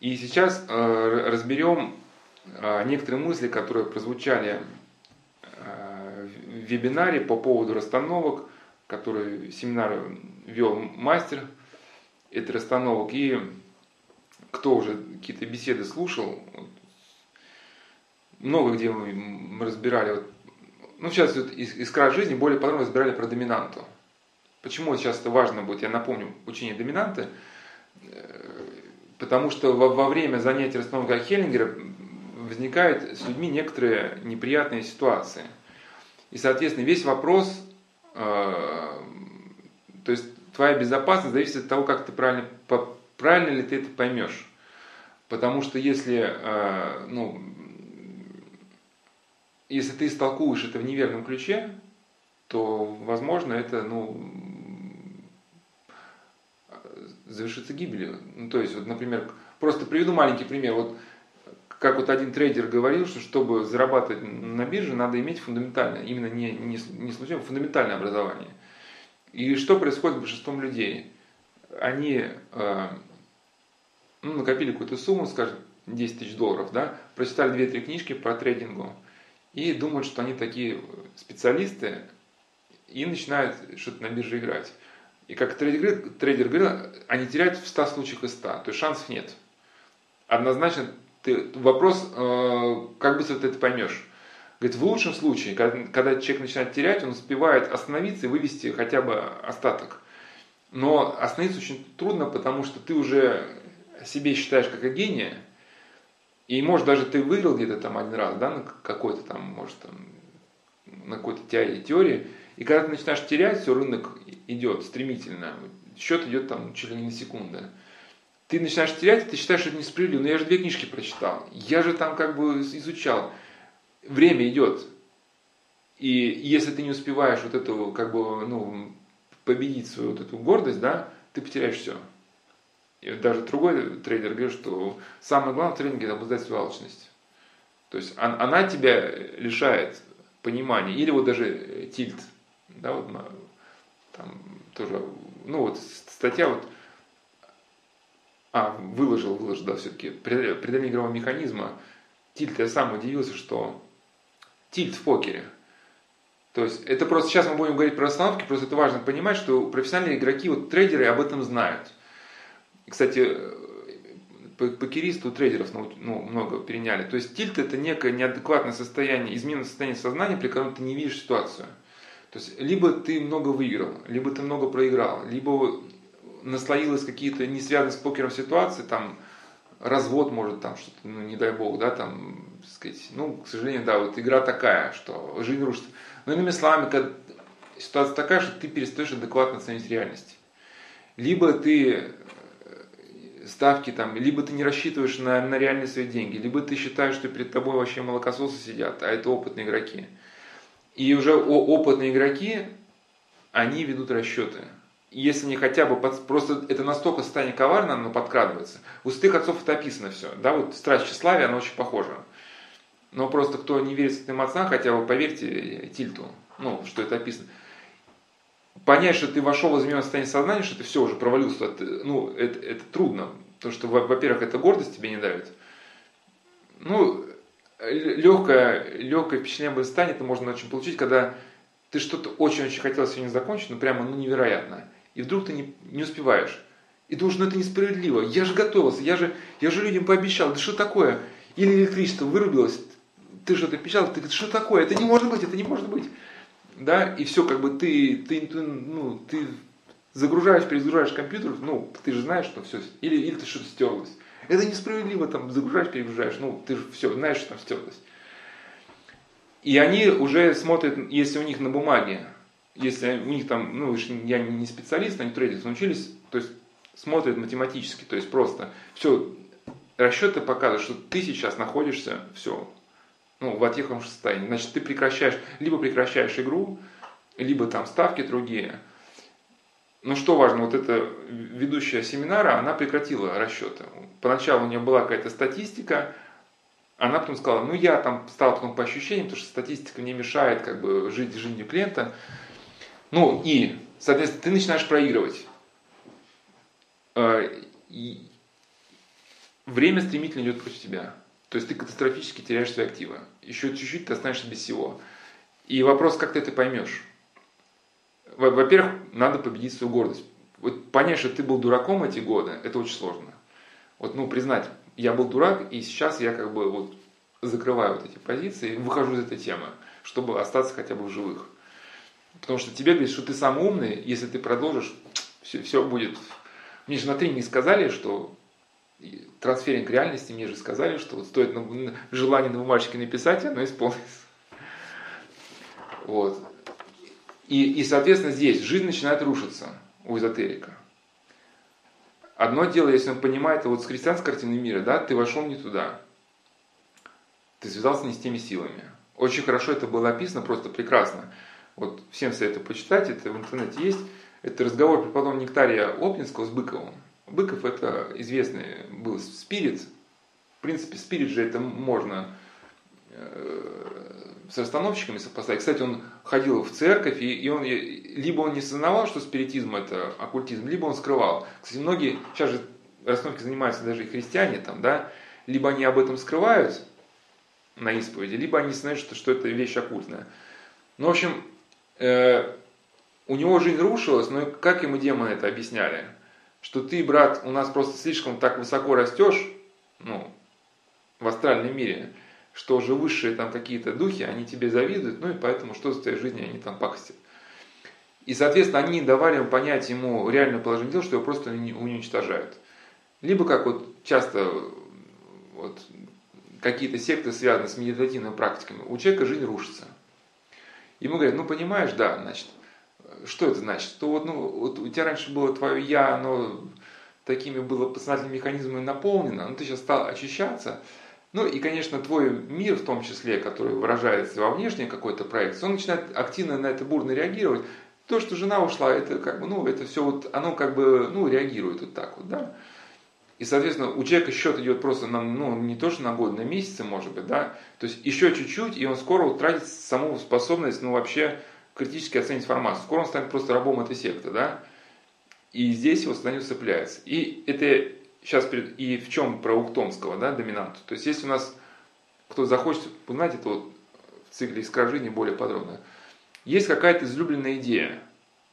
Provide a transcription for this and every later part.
И сейчас э, разберем э, некоторые мысли, которые прозвучали э, в вебинаре по поводу расстановок, который семинар вел мастер этой расстановок. И кто уже какие-то беседы слушал, много где мы разбирали, вот, ну сейчас вот искра жизни более подробно разбирали про доминанту. Почему сейчас это важно будет, я напомню, учение доминанты, потому что во, во время занятий расстановкой Хеллингера возникают с людьми некоторые неприятные ситуации. И, соответственно, весь вопрос, э, то есть твоя безопасность зависит от того, как ты правильно, правильно ли ты это поймешь. Потому что если, э, ну, если ты истолкуешь это в неверном ключе, то, возможно, это, ну, завершится гибелью. Ну, то есть, вот, например, просто приведу маленький пример. Вот как вот один трейдер говорил, что чтобы зарабатывать на бирже, надо иметь фундаментальное, именно не, не, не случайно, фундаментальное образование. И что происходит с большинством людей? Они э, ну, накопили какую-то сумму, скажем, 10 тысяч долларов, да, прочитали 2-3 книжки по трейдингу и думают, что они такие специалисты и начинают что-то на бирже играть. И как трейдер, трейдер говорил, они теряют в 100 случаях из 100, то есть шансов нет. Однозначно, ты, вопрос, э, как быстро ты это поймешь. Говорит, в лучшем случае, когда, когда человек начинает терять, он успевает остановиться и вывести хотя бы остаток. Но остановиться очень трудно, потому что ты уже себе считаешь как о гения, и может даже ты выиграл где-то там один раз, да, на какой-то там, может там, на какой-то теории, и когда ты начинаешь терять, все, рынок идет стремительно, счет идет там чуть ли не на секунды. Ты начинаешь терять, ты считаешь, что это несправедливо. Но я же две книжки прочитал. Я же там как бы изучал. Время идет. И если ты не успеваешь вот эту, как бы, ну, победить свою вот эту гордость, да, ты потеряешь все. И даже другой трейдер говорит, что самое главное в тренинге это обуздать свою алчность. То есть она тебя лишает понимания. Или вот даже тильт. Да, вот там тоже, ну вот статья вот, а, выложил, выложил, да, все-таки, преодоление игрового механизма. Тильт, я сам удивился, что тильт в покере. То есть это просто, сейчас мы будем говорить про остановки, просто это важно понимать, что профессиональные игроки, вот трейдеры об этом знают. Кстати, покеристы у трейдеров ну, ну, много переняли. То есть тильт это некое неадекватное состояние, измененное состояние сознания, при котором ты не видишь ситуацию. То есть либо ты много выиграл, либо ты много проиграл, либо наслоилось какие-то не связанные с покером ситуации, там развод может там что-то, ну не дай бог, да, там, так сказать, ну, к сожалению, да, вот игра такая, что жизнь рушится. Но иными словами, когда ситуация такая, что ты перестаешь адекватно оценить реальность. Либо ты ставки там, либо ты не рассчитываешь на, на реальные свои деньги, либо ты считаешь, что перед тобой вообще молокососы сидят, а это опытные игроки. И уже опытные игроки, они ведут расчеты. Если они хотя бы, под, просто это настолько состояние коварно, оно подкрадывается. У святых отцов это описано все. Да, вот страсть тщеславия, она очень похожа. Но просто кто не верит святым отцам, хотя бы поверьте Тильту, ну, что это описано понять, что ты вошел в измененное состояние сознания, что ты все уже провалился, это, ну, это, это трудно. Потому что, во-первых, это гордость тебе не дает. Ну, легкое, легкое впечатление об состоянии это можно очень получить, когда ты что-то очень-очень хотел сегодня закончить, ну прямо ну, невероятно. И вдруг ты не, не успеваешь. И думаешь, ну это несправедливо. Я же готовился, я же, я же людям пообещал. Да что такое? Или электричество вырубилось, ты что-то обещал, ты говоришь, что такое? Это не может быть, это не может быть да, и все, как бы ты, ты, ты, ну, ты загружаешь, перезагружаешь компьютер, ну, ты же знаешь, что все, или, или ты что-то стерлось. Это несправедливо, там, загружаешь, перегружаешь, ну, ты же все, знаешь, что там стерлось. И они уже смотрят, если у них на бумаге, если у них там, ну, я не специалист, они трейдеры научились, то есть смотрят математически, то есть просто все, расчеты показывают, что ты сейчас находишься, все, ну, в отъехавшем состоянии. Значит, ты прекращаешь, либо прекращаешь игру, либо там ставки другие. Но что важно, вот эта ведущая семинара, она прекратила расчеты. Поначалу у нее была какая-то статистика, она потом сказала, ну я там стала потом по ощущениям, потому что статистика не мешает как бы жить жизнью клиента. Ну и, соответственно, ты начинаешь проигрывать. Э, время стремительно идет против тебя. То есть ты катастрофически теряешь свои активы. Еще чуть-чуть ты останешься без всего. И вопрос, как ты это поймешь. Во-первых, надо победить свою гордость. Вот понять, что ты был дураком эти годы, это очень сложно. Вот, ну, признать, я был дурак, и сейчас я как бы вот закрываю вот эти позиции, выхожу из этой темы, чтобы остаться хотя бы в живых. Потому что тебе говорят, что ты самый умный, если ты продолжишь, все, все будет. Мне же на тренинге сказали, что трансферинг реальности, мне же сказали, что вот стоит желание на бумажке написать, оно исполнится. Вот. И, и, соответственно, здесь жизнь начинает рушиться у эзотерика. Одно дело, если он понимает, вот с христианской картины мира, да, ты вошел не туда. Ты связался не с теми силами. Очень хорошо это было описано, просто прекрасно. Вот всем советую почитать, это в интернете есть. Это разговор преподобного Нектария Оптинского с Быковым. Быков это известный был спирит. В принципе, спирит же это можно э, с расстановщиками сопоставить. Кстати, он ходил в церковь, и, и он либо он не сознавал, что спиритизм это оккультизм, либо он скрывал. Кстати, многие, сейчас же расстановки занимаются даже и христиане, там, да, либо они об этом скрывают на исповеди, либо они знают, что, что это вещь оккультная. Ну, в общем, э, у него жизнь рушилась, но как ему демоны это объясняли? Что ты, брат, у нас просто слишком так высоко растешь, ну, в астральном мире, что уже высшие там какие-то духи, они тебе завидуют, ну и поэтому что за твоей жизни они там пакостят. И, соответственно, они давали ему понять ему реальное положение дел, что его просто уничтожают. Либо, как вот часто вот, какие-то секты связаны с медитативными практиками, у человека жизнь рушится. Ему говорят, ну понимаешь, да, значит, что это значит? То вот, ну, вот у тебя раньше было твое я, оно такими было подсознательными механизмами наполнено, но ты сейчас стал очищаться. Ну и, конечно, твой мир, в том числе, который выражается во внешней какой-то проекции, он начинает активно на это бурно реагировать. То, что жена ушла, это как бы, ну, это все вот, оно как бы, ну, реагирует вот так вот, да. И, соответственно, у человека счет идет просто на, ну, не то, что на год, на месяцы, может быть, да. То есть еще чуть-чуть, и он скоро утратит саму способность, ну, вообще критически оценить информацию. Скоро он станет просто рабом этой секты, да. И здесь его сознание цепляется. И это сейчас и в чем про Ухтомского, да, доминанту. То есть, если у нас кто захочет узнать это вот в цикле искажений более подробно, есть какая-то излюбленная идея,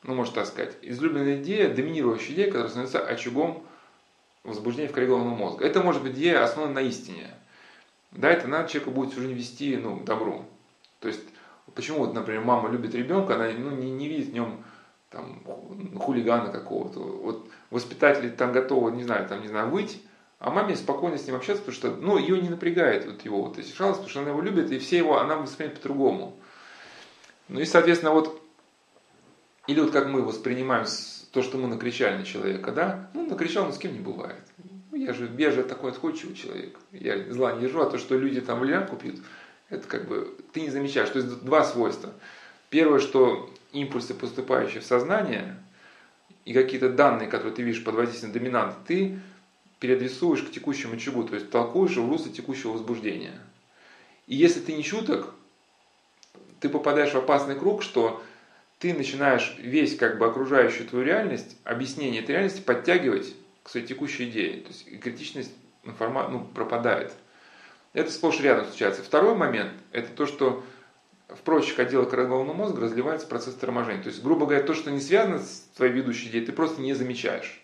ну, можно так сказать, излюбленная идея, доминирующая идея, которая становится очагом возбуждения в коре головного мозга. Это может быть идея, основана на истине. Да, это надо человеку будет всю жизнь вести, ну, добру. То есть, почему, вот, например, мама любит ребенка, она ну, не, не видит в нем там, хулигана какого-то. Вот воспитатели там готовы, не знаю, там, не знаю, выйти, а маме спокойно с ним общаться, потому что, ну, ее не напрягает вот его вот эти жалости, потому что она его любит, и все его, она воспринимает по-другому. Ну и, соответственно, вот, или вот как мы воспринимаем то, что мы накричали на человека, да, ну, накричал, но с кем не бывает. Ну, я же, я же такой отходчивый человек, я зла не держу, а то, что люди там валерьянку пьют, это как бы ты не замечаешь. То есть два свойства. Первое, что импульсы, поступающие в сознание, и какие-то данные, которые ты видишь под воздействием доминанта, ты переадресуешь к текущему очагу, то есть толкуешь в русло текущего возбуждения. И если ты не чуток, ты попадаешь в опасный круг, что ты начинаешь весь как бы окружающую твою реальность, объяснение этой реальности подтягивать к своей текущей идее. То есть критичность информации ну, пропадает. Это сплошь рядом случается. Второй момент – это то, что в прочих отделах головного мозга разливается процесс торможения. То есть, грубо говоря, то, что не связано с твоей ведущей идеей, ты просто не замечаешь.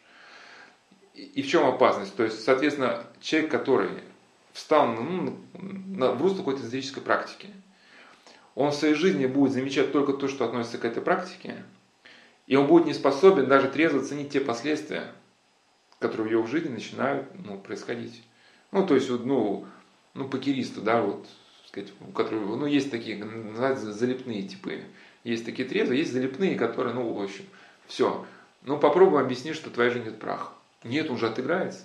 И в чем опасность? То есть, соответственно, человек, который встал ну, на, в русло какой-то эзотерической практики, он в своей жизни будет замечать только то, что относится к этой практике, и он будет не способен даже трезво оценить те последствия, которые в его жизни начинают ну, происходить. Ну, то есть, ну, ну, покеристу, да, вот, сказать, у которых, ну, есть такие, называются залипные типы. Есть такие трезвые, есть залипные, которые, ну, в общем, все. Ну, попробуй объяснить, что твоя жизнь это прах. Нет, он же отыграется.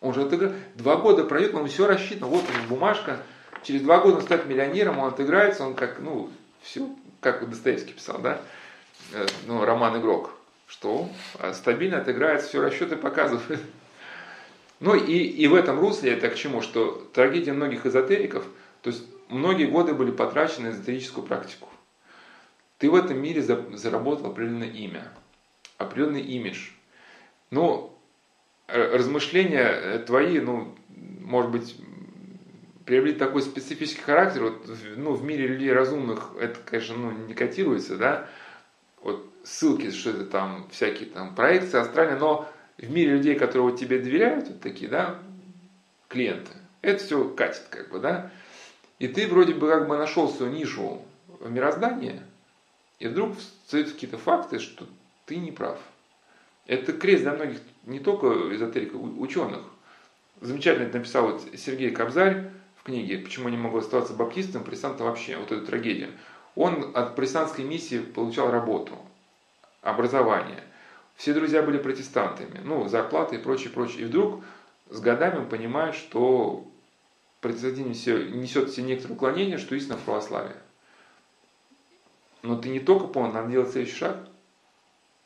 Он же отыграется. Два года пройдет, но все рассчитано. Вот у бумажка. Через два года он станет миллионером, он отыграется, он как, ну, все, как Достоевский писал, да, э, ну, роман «Игрок», что стабильно отыграется, все расчеты показывают. Ну и, и в этом русле это к чему? Что трагедия многих эзотериков, то есть многие годы были потрачены на эзотерическую практику. Ты в этом мире заработал определенное имя, определенный имидж. Но размышления твои, ну, может быть, приобрели такой специфический характер, вот, ну, в мире людей разумных это, конечно, ну, не котируется, да, вот ссылки, что это там, всякие там проекции астральные, но в мире людей, которые вот тебе доверяют, вот такие, да, клиенты, это все катит, как бы, да, и ты вроде бы как бы нашел свою нишу в мироздании, и вдруг встают какие-то факты, что ты не прав. Это крест для многих, не только эзотериков, ученых. Замечательно это написал вот Сергей Кобзарь в книге «Почему не могу оставаться баптистом, протестантом вообще», вот эту трагедию. Он от протестантской миссии получал работу, образование. Все друзья были протестантами, ну, зарплаты и прочее, прочее. И вдруг с годами он понимает, что протестантизм несет в себе некоторое уклонение, что истина в православии. Но ты не только понял, надо делать следующий шаг.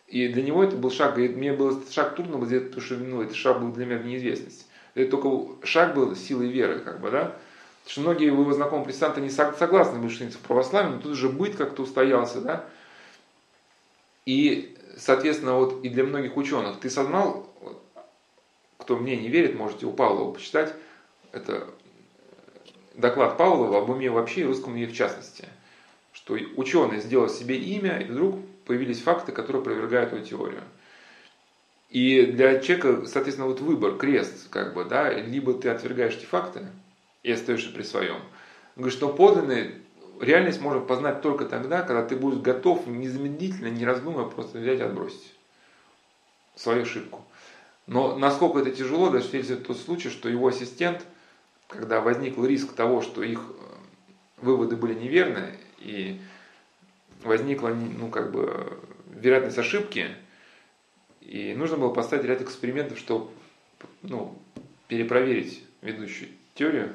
И для него это был шаг, и мне был этот шаг трудно было сделать, потому что ну, этот шаг был для меня в неизвестность. Это только шаг был силой веры, как бы, да. Потому что многие его знакомые протестанты не согласны были, что в православии, но тут уже быт как-то устоялся, да. И, соответственно, вот и для многих ученых, ты сознал, кто мне не верит, можете у Павлова почитать, это доклад Павлова об уме вообще и русском уме в частности – что ученый сделал себе имя, и вдруг появились факты, которые опровергают эту теорию. И для человека, соответственно, вот выбор, крест, как бы, да, либо ты отвергаешь эти факты и остаешься при своем. Говорит, что подлинный реальность можно познать только тогда, когда ты будешь готов незамедлительно, не раздумывая, просто взять и отбросить свою ошибку. Но насколько это тяжело, даже если тот случай, что его ассистент, когда возник риск того, что их э, выводы были неверны, и возникла, ну, как бы, вероятность ошибки, и нужно было поставить ряд экспериментов, чтобы, ну, перепроверить ведущую теорию.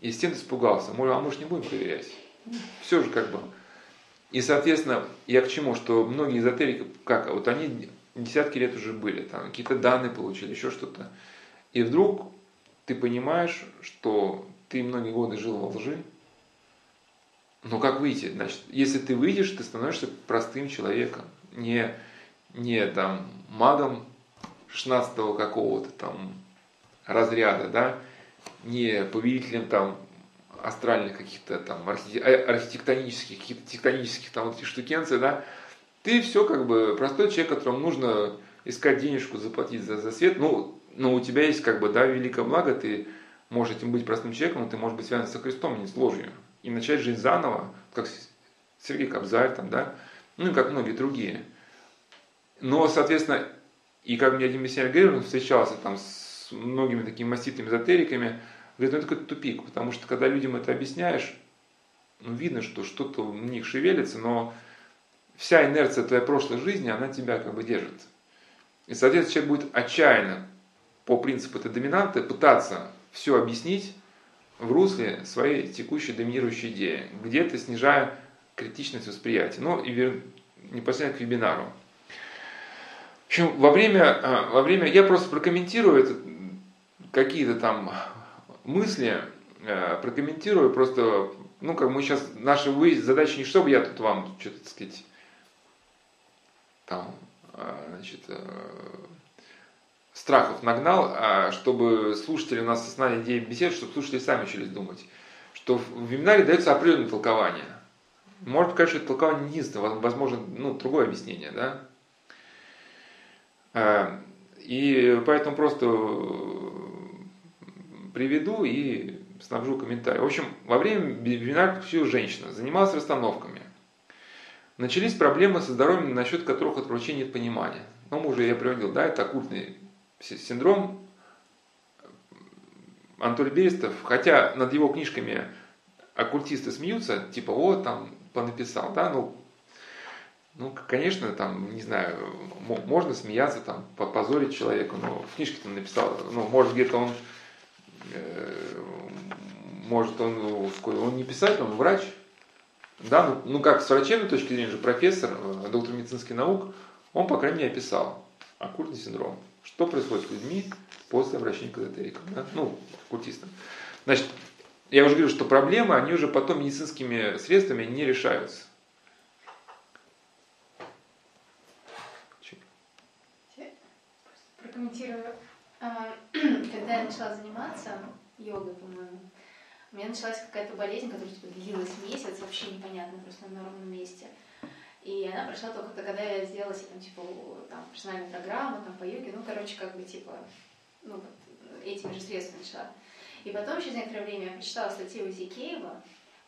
И Стен испугался, может, а может не будем проверять? Все же как бы. И, соответственно, я к чему, что многие эзотерики, как, вот они десятки лет уже были, там какие-то данные получили, еще что-то. И вдруг ты понимаешь, что ты многие годы жил во лжи, но как выйти? Значит, если ты выйдешь, ты становишься простым человеком, не, не там магом 16 какого-то там разряда, да, не повелителем там астральных каких-то там а, архитектонических, каких-то тектонических там вот этих штукенций, да, ты все как бы простой человек, которому нужно искать денежку, заплатить за, за свет, ну, но у тебя есть как бы, да, великое благо, ты можешь этим быть простым человеком, но ты можешь быть связан со Христом, не с ложью и начать жить заново, как Сергей Кобзарь, там, да, ну и как многие другие. Но, соответственно, и как мне один миссионер говорил, он встречался там с многими такими маститыми эзотериками, говорит, ну это какой-то тупик, потому что когда людям это объясняешь, ну видно, что что-то в них шевелится, но вся инерция твоей прошлой жизни, она тебя как бы держит. И, соответственно, человек будет отчаянно по принципу этой доминанты пытаться все объяснить, в русле своей текущей доминирующей идеи, где-то снижая критичность восприятия. Ну и непосредственно к вебинару. В общем, во время, а, во время я просто прокомментирую какие-то там мысли, э, прокомментирую просто, ну, как мы сейчас, наша вы, задача не чтобы я тут вам что-то, так сказать, там, а, значит, э, страхов нагнал, а чтобы слушатели у нас осознали идеи бесед, чтобы слушатели сами учились думать. Что в вебинаре дается определенное толкование. Может, конечно, это толкование не единственное, возможно, ну, другое объяснение, да. А, и поэтому просто приведу и снабжу комментарий. В общем, во время вебинара включила женщина, занималась расстановками. Начались проблемы со здоровьем, насчет которых от врачей нет понимания. Ну, мы уже я приводил, да, это оккультный синдром Анатолий Берестов, хотя над его книжками оккультисты смеются, типа, о, там, понаписал, да, ну, ну, конечно, там, не знаю, можно смеяться, там, позорить человека, но в книжке там написал, ну, может, где-то он, э, может, он, он не писатель, он врач, да, ну, ну, как с врачебной точки зрения же профессор, э, доктор медицинских наук, он, по крайней мере, описал оккультный синдром. Что происходит с людьми после обращения к эзотерикам, да? ну, культистам. Значит, я уже говорю, что проблемы, они уже потом медицинскими средствами не решаются. Прокомментирую А, когда я начала заниматься йогой, по-моему, у меня началась какая-то болезнь, которая типа, длилась месяц, вообще непонятно, просто на ровном месте. И она прошла только когда я сделала себе там, типа, там, персональную программу, там, по йоге, ну, короче, как бы, типа, ну, вот, этими же средствами начала. И потом, через некоторое время, я прочитала статью Зикеева,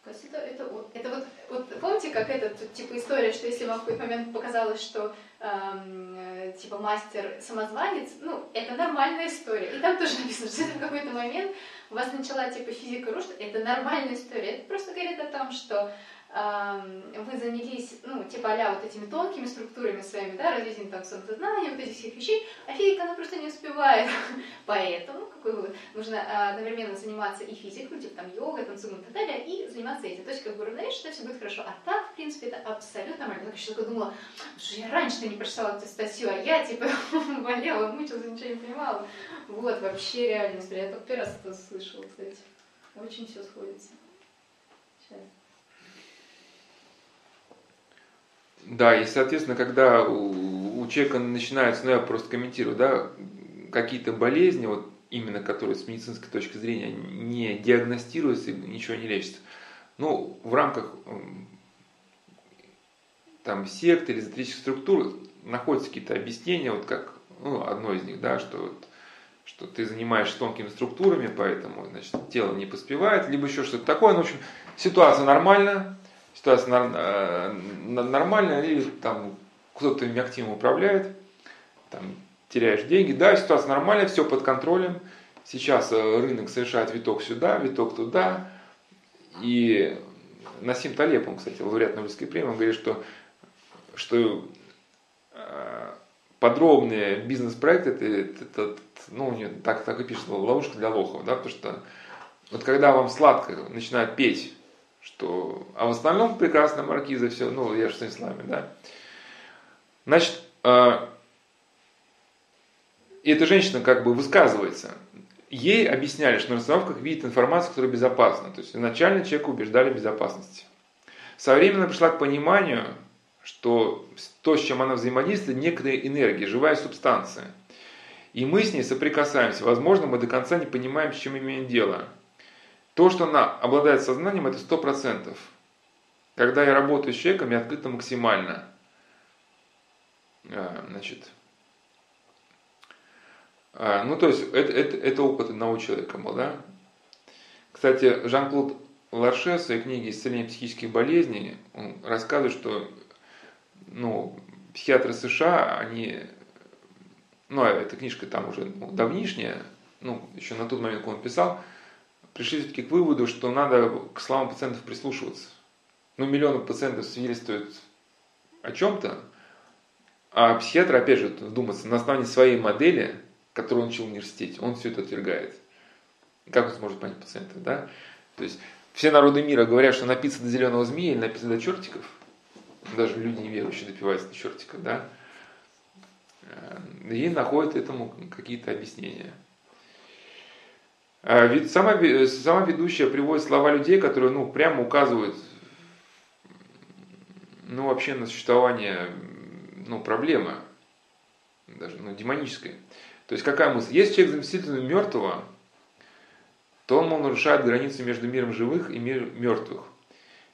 это, это, это вот, вот помните, как этот типа история, что если вам в какой-то момент показалось, что эм, типа мастер самозванец, ну, это нормальная история. И там тоже написано, что это в какой-то момент у вас начала типа физика рушить, это нормальная история. Это просто говорит о том, что вы занялись, ну, типа а вот этими тонкими структурами своими, да, развитием там самосознания, вот этих всех вещей, а физика, она просто не успевает. Поэтому, какой вывод? Нужно а, одновременно заниматься и физикой, типа там йога, танцуем и так далее, и заниматься этим. То есть, как бы равняешь, что все будет хорошо. А так, в принципе, это абсолютно нормально. Я еще только думала, что я раньше-то не прочитала эту статью, а я, типа, болела, мучилась, ничего не понимала. Вот, вообще реальность. Я только первый раз это слышала, кстати. Очень все сходится. Сейчас. Да, и, соответственно, когда у, человека начинаются, ну я просто комментирую, да, какие-то болезни, вот именно которые с медицинской точки зрения не диагностируются и ничего не лечится, ну, в рамках там сект или эзотерических структур находятся какие-то объяснения, вот как, ну, одно из них, да, что вот, что ты занимаешься тонкими структурами, поэтому, значит, тело не поспевает, либо еще что-то такое. Ну, в общем, ситуация нормальная, ситуация э, нормальная, или там кто-то ими активно управляет, там, теряешь деньги. Да, ситуация нормальная, все под контролем. Сейчас э, рынок совершает виток сюда, виток туда. И Насим Талеб, он, кстати, лауреат Нобелевской премии, он говорит, что, что э, подробные бизнес-проекты, это, это, ну, так, так и пишет, ловушка для лохов, да, потому что вот когда вам сладко начинают петь что... А в остальном прекрасно маркиза, все, ну, я же с вами, да. Значит, э, и эта женщина как бы высказывается. Ей объясняли, что на расстановках видит информацию, которая безопасна. То есть изначально человека убеждали в безопасности. Со временем она пришла к пониманию, что то, с чем она взаимодействует, некая энергия, живая субстанция. И мы с ней соприкасаемся. Возможно, мы до конца не понимаем, с чем имеем дело. То, что она обладает сознанием, это сто процентов. Когда я работаю с человеком, я открыто максимально. А, значит, а, ну, то есть, это, это, это опыт одного человека был, да? Кстати, Жан-Клод Ларше в своей книге «Исцеление психических болезней» он рассказывает, что ну, психиатры США, они, ну, а эта книжка там уже ну, давнишняя, ну, еще на тот момент, когда он писал, пришли все-таки к выводу, что надо к словам пациентов прислушиваться. Ну, миллионы пациентов свидетельствуют о чем-то, а психиатр, опять же, вдуматься, на основании своей модели, которую он учил в университете, он все это отвергает. Как он сможет понять пациента, да? То есть, все народы мира говорят, что напиться до зеленого змея или напиться до чертиков, даже люди неверующие допиваются до чертиков, да? И находят этому какие-то объяснения. А ведь сама, сама ведущая приводит слова людей, которые ну, прямо указывают ну, вообще на существование ну, проблемы, даже ну, демонической. То есть какая мысль? Если человек заместительно мертвого, то он, мол, нарушает границы между миром живых и миром мертвых.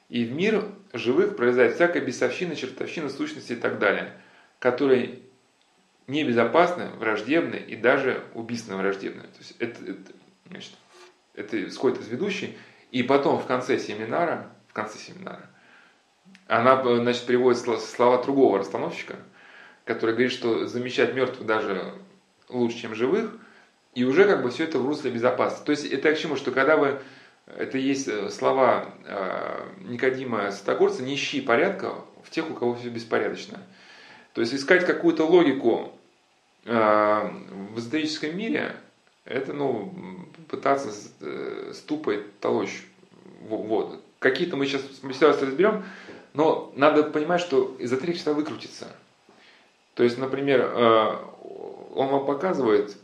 И в мир живых пролезает всякая бесовщина, чертовщина, сущности и так далее, которые небезопасны, враждебны и даже убийственно враждебны. То есть это, это, Значит, это исходит из ведущей. И потом в конце семинара, в конце семинара, она значит, приводит слова другого расстановщика, который говорит, что замещать мертвых даже лучше, чем живых, и уже как бы все это в русле безопасности. То есть это к чему, что когда вы, это есть э, слова э, Никодима Святогорца, не ищи порядка в тех, у кого все беспорядочно. То есть искать какую-то логику э, в эзотерическом мире – это, ну, пытаться э, ступой толочь воду. Какие-то мы сейчас ситуации разберем, но надо понимать, что эзотерик всегда выкрутится. То есть, например, э, он вам показывает,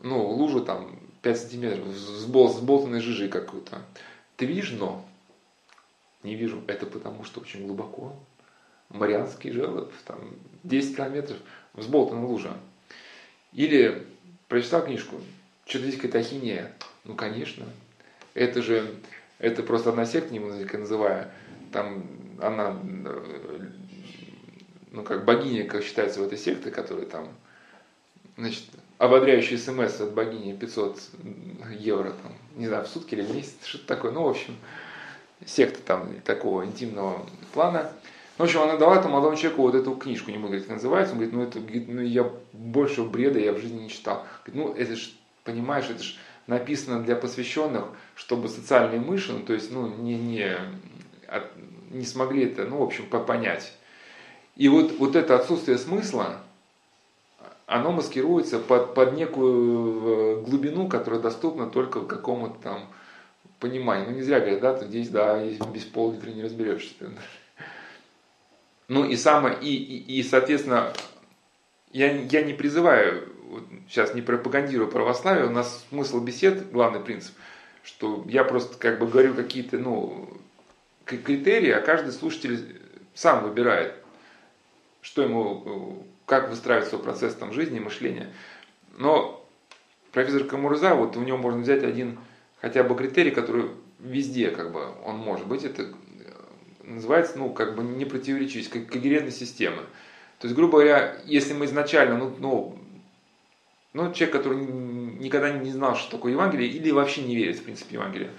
ну, лужу там 5 сантиметров с, бол, с болтанной жижей какую-то. Ты видишь дно? Не вижу. Это потому, что очень глубоко. Марианский желоб, там 10 километров, взболтанная лужа. Или прочитал книжку, что-то здесь какая-то ахинея. Ну, конечно. Это же, это просто одна секта, немножко называя, там она, ну, как богиня, как считается в этой секте, которая там, значит, ободряющий смс от богини 500 евро, там, не знаю, в сутки или в месяц, что-то такое. Ну, в общем, секта там такого интимного плана. Ну, в общем, она дала этому молодому человеку вот эту книжку, не буду говорить, как называется. Он говорит, ну, это, ну, я больше бреда я в жизни не читал. Говорит, ну, это же, понимаешь, это же написано для посвященных, чтобы социальные мыши, ну, то есть, ну, не, не, не смогли это, ну, в общем, понять. И вот, вот это отсутствие смысла, оно маскируется под, под некую э, глубину, которая доступна только какому-то там пониманию. Ну, не зря говорят, да, ты здесь, да, без пол-литра не разберешься. Ну, и самое, и, и, и соответственно, я, я не призываю, сейчас не пропагандирую православие, у нас смысл бесед, главный принцип, что я просто как бы говорю какие-то, ну, критерии, а каждый слушатель сам выбирает, что ему как выстраивать свой процесс там, жизни, мышления. Но профессор Камурза, вот у него можно взять один хотя бы критерий, который везде как бы он может быть, это называется, ну, как бы не противоречить, как когерентная система. То есть, грубо говоря, если мы изначально, ну, ну, ну, человек, который никогда не знал, что такое Евангелие, или вообще не верит в принцип Евангелия,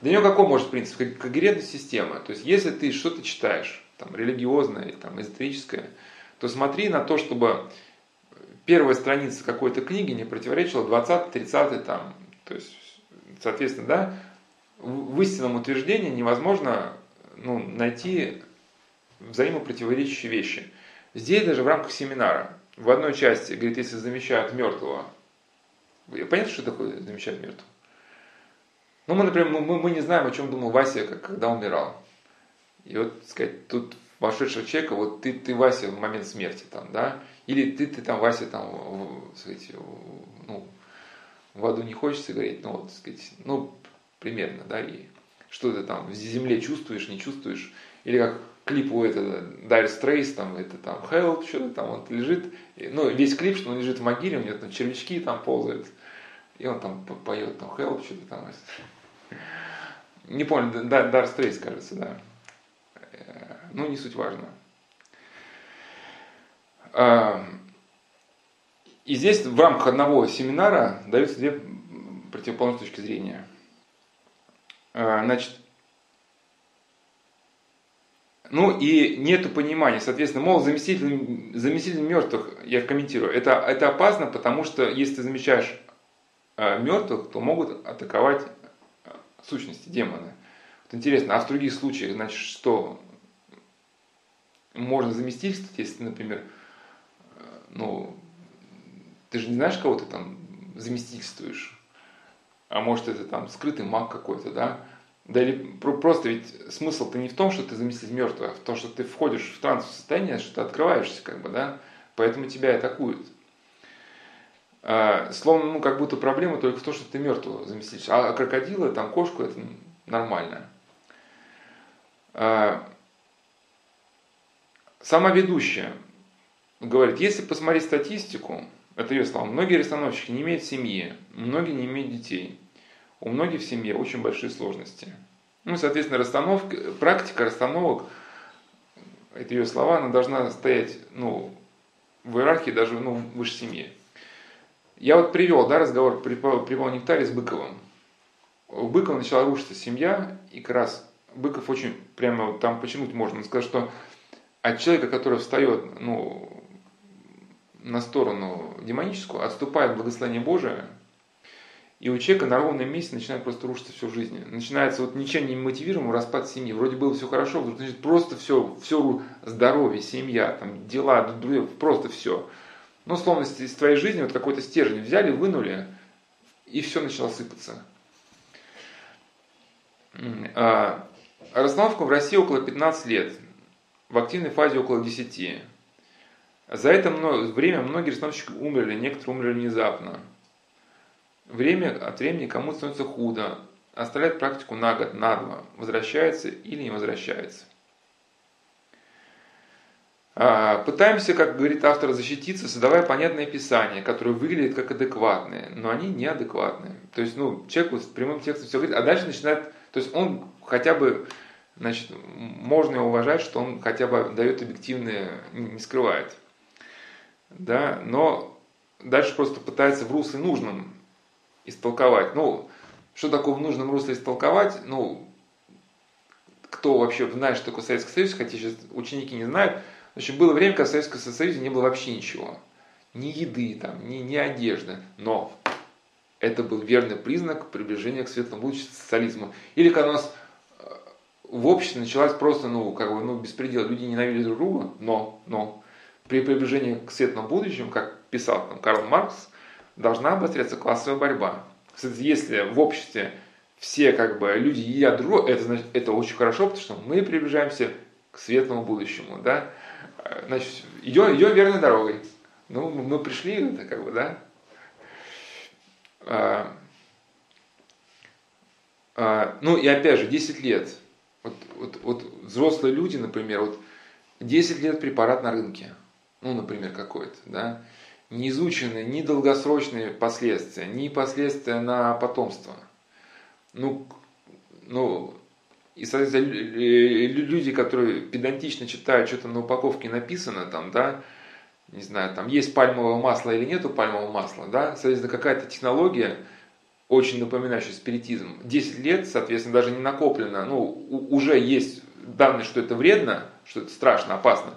для него какой может принцип? Когерентная система. То есть, если ты что-то читаешь, там, религиозное там, эзотерическое, то смотри на то, чтобы первая страница какой-то книги не противоречила 20 30 там. То есть, соответственно, да, в истинном утверждении невозможно ну, найти взаимопротиворечащие вещи. Здесь даже в рамках семинара, в одной части, говорит, если замещают мертвого, понятно, что такое замещать мертвого? Ну, мы, например, мы, мы не знаем, о чем думал Вася, когда умирал. И вот, сказать, тут вошедшего человека, вот ты, ты Вася в момент смерти там, да, или ты, ты там Вася там, сказать, ну, в аду не хочется говорить, ну, вот, сказать, ну, примерно, да, и что ты там в земле чувствуешь, не чувствуешь, или как клип у этого Dire Straits, там, это там Help, что-то там, он лежит, ну, весь клип, что он лежит в могиле, у него там червячки там ползают, и он там поет там Help, что-то там. Не помню, Dire Straits, кажется, да. Э, ну, не суть важно. И здесь в рамках одного семинара даются две противоположные точки зрения. Значит, ну и нету понимания, соответственно, мол, заместитель, заместитель мертвых, я комментирую, это, это опасно, потому что если ты замечаешь э, мертвых, то могут атаковать э, сущности, демоны. Вот интересно, а в других случаях, значит, что можно заместительствовать, если, например, ну, ты же не знаешь, кого ты там заместительствуешь, а может это там скрытый маг какой-то, да, да или просто ведь смысл-то не в том, что ты заместитель мертвого, а в том, что ты входишь в транс состояние, что ты открываешься, как бы, да, поэтому тебя атакуют. А, словно, ну, как будто проблема только в том, что ты мертвого заместитель. А крокодила, там, кошку, это нормально. А, Сама ведущая говорит, если посмотреть статистику, это ее слова, многие расстановщики не имеют семьи, многие не имеют детей. У многих в семье очень большие сложности. Ну, соответственно, расстановка, практика расстановок, это ее слова, она должна стоять ну, в иерархии даже ну, выше семьи. Я вот привел да, разговор при, при Нектаре с Быковым. У Быкова начала рушиться семья, и как раз Быков очень прямо там почему-то можно. Он сказал, что от человека, который встает ну, на сторону демоническую, отступает благословение Божие, и у человека на ровном месте начинает просто рушиться все в жизни. Начинается вот ничем не мотивируемый распад семьи. Вроде было все хорошо, вдруг значит, просто все, все здоровье, семья, там, дела, просто все. Но словно из твоей жизни вот какой-то стержень взяли, вынули, и все начало сыпаться. А, расстановка в России около 15 лет в активной фазе около 10. За это время многие рисовщики умерли, некоторые умерли внезапно. Время от времени кому-то становится худо, оставляет практику на год, на два, возвращается или не возвращается. А, пытаемся, как говорит автор, защититься, создавая понятное писание, которое выглядит как адекватное, но они неадекватные. То есть, ну, человек вот с прямым текстом все говорит, а дальше начинает, то есть он хотя бы, значит, можно его уважать, что он хотя бы дает объективные, не скрывает. Да, но дальше просто пытается в русле нужном истолковать. Ну, что такое в нужном русле истолковать? Ну, кто вообще знает, что такое Советский Союз, хотя сейчас ученики не знают, Значит, было время, когда в Советском Союзе не было вообще ничего. Ни еды, там, ни, ни одежды. Но это был верный признак приближения к светлому будущему социализма. Или когда у нас э, в обществе началась просто, ну, как бы, ну, беспредел. Люди ненавидели друг друга, но, но при приближении к светлому будущему, как писал там Карл Маркс, должна обостряться классовая борьба. Кстати, если в обществе все как бы люди друга, это, значит, это очень хорошо, потому что мы приближаемся к светлому будущему, да значит, идем, идем верной дорогой. Ну, мы пришли, это как бы, да. А, а, ну и опять же, 10 лет. Вот, вот, вот взрослые люди, например, вот 10 лет препарат на рынке, ну, например, какой-то, да, не изучены ни долгосрочные последствия, ни последствия на потомство. Ну, ну, и, соответственно, люди, которые педантично читают, что там на упаковке написано, там, да, не знаю, там есть пальмовое масло или нету пальмового масла, да, соответственно, какая-то технология, очень напоминающая спиритизм, 10 лет, соответственно, даже не накоплено, ну, уже есть данные, что это вредно, что это страшно, опасно.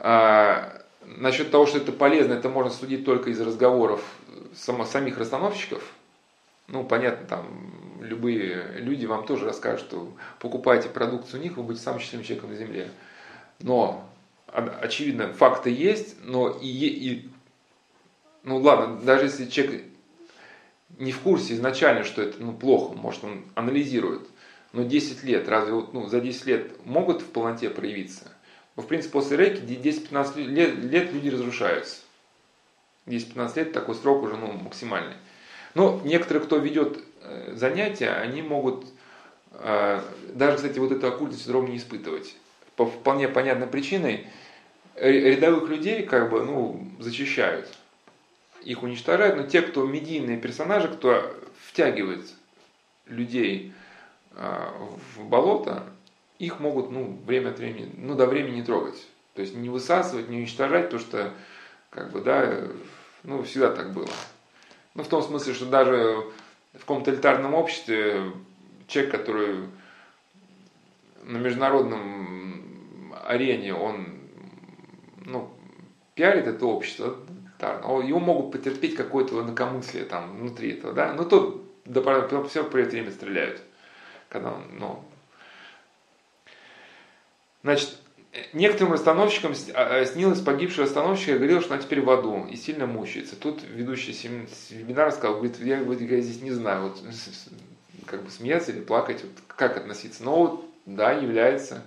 А, насчет того, что это полезно, это можно судить только из разговоров само, самих расстановщиков, ну, понятно, там любые люди вам тоже расскажут, что покупайте продукцию у них, вы будете самым счастливым человеком на Земле. Но, очевидно, факты есть, но и, и ну ладно, даже если человек не в курсе изначально, что это ну, плохо, может он анализирует, но 10 лет, разве ну, за 10 лет могут в полноте проявиться? Ну, в принципе, после рейки 10-15 лет, лет люди разрушаются. 10-15 лет такой срок уже ну, максимальный. Но некоторые, кто ведет э, занятия, они могут э, даже, кстати, вот эту оккультный синдром не испытывать. По вполне понятной причиной рядовых людей как бы, ну, зачищают. Их уничтожают, но те, кто медийные персонажи, кто втягивает людей э, в болото, их могут, ну, время от времени, ну, до времени не трогать. То есть не высасывать, не уничтожать, то что, как бы, да, ну, всегда так было. Ну, в том смысле, что даже в каком-то элитарном обществе человек, который на международном арене, он ну, пиарит это общество, его могут потерпеть какое-то инакомыслие там внутри этого, да, но то да, все при это время стреляют, когда он, ну, значит, некоторым расстановщикам а, снилось погибшая расстановщика и говорил, что она теперь в аду и сильно мучается. Тут ведущий семинар сказал, говорит, я, я здесь не знаю, вот, как бы смеяться или плакать, вот, как относиться. Но вот, да, является.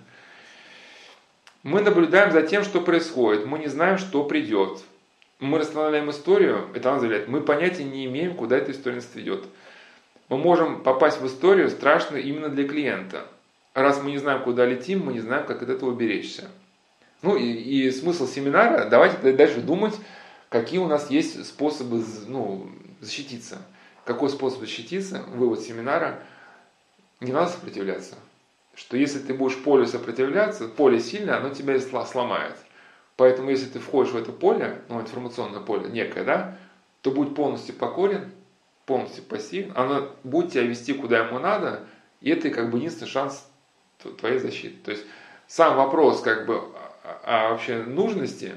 Мы наблюдаем за тем, что происходит, мы не знаем, что придет. Мы расстановляем историю, это она заявляет, мы понятия не имеем, куда эта история нас ведет. Мы можем попасть в историю страшную именно для клиента – раз мы не знаем, куда летим, мы не знаем, как от этого уберечься. Ну и, и смысл семинара, давайте дальше думать, какие у нас есть способы ну, защититься. Какой способ защититься? Вывод семинара. Не надо сопротивляться. Что если ты будешь полю сопротивляться, поле сильное, оно тебя сломает. Поэтому если ты входишь в это поле, ну информационное поле некое, да, то будь полностью покорен, полностью пассивен, оно будет тебя вести куда ему надо, и это как бы единственный шанс твоей защиты. То есть сам вопрос как бы о, о вообще нужности,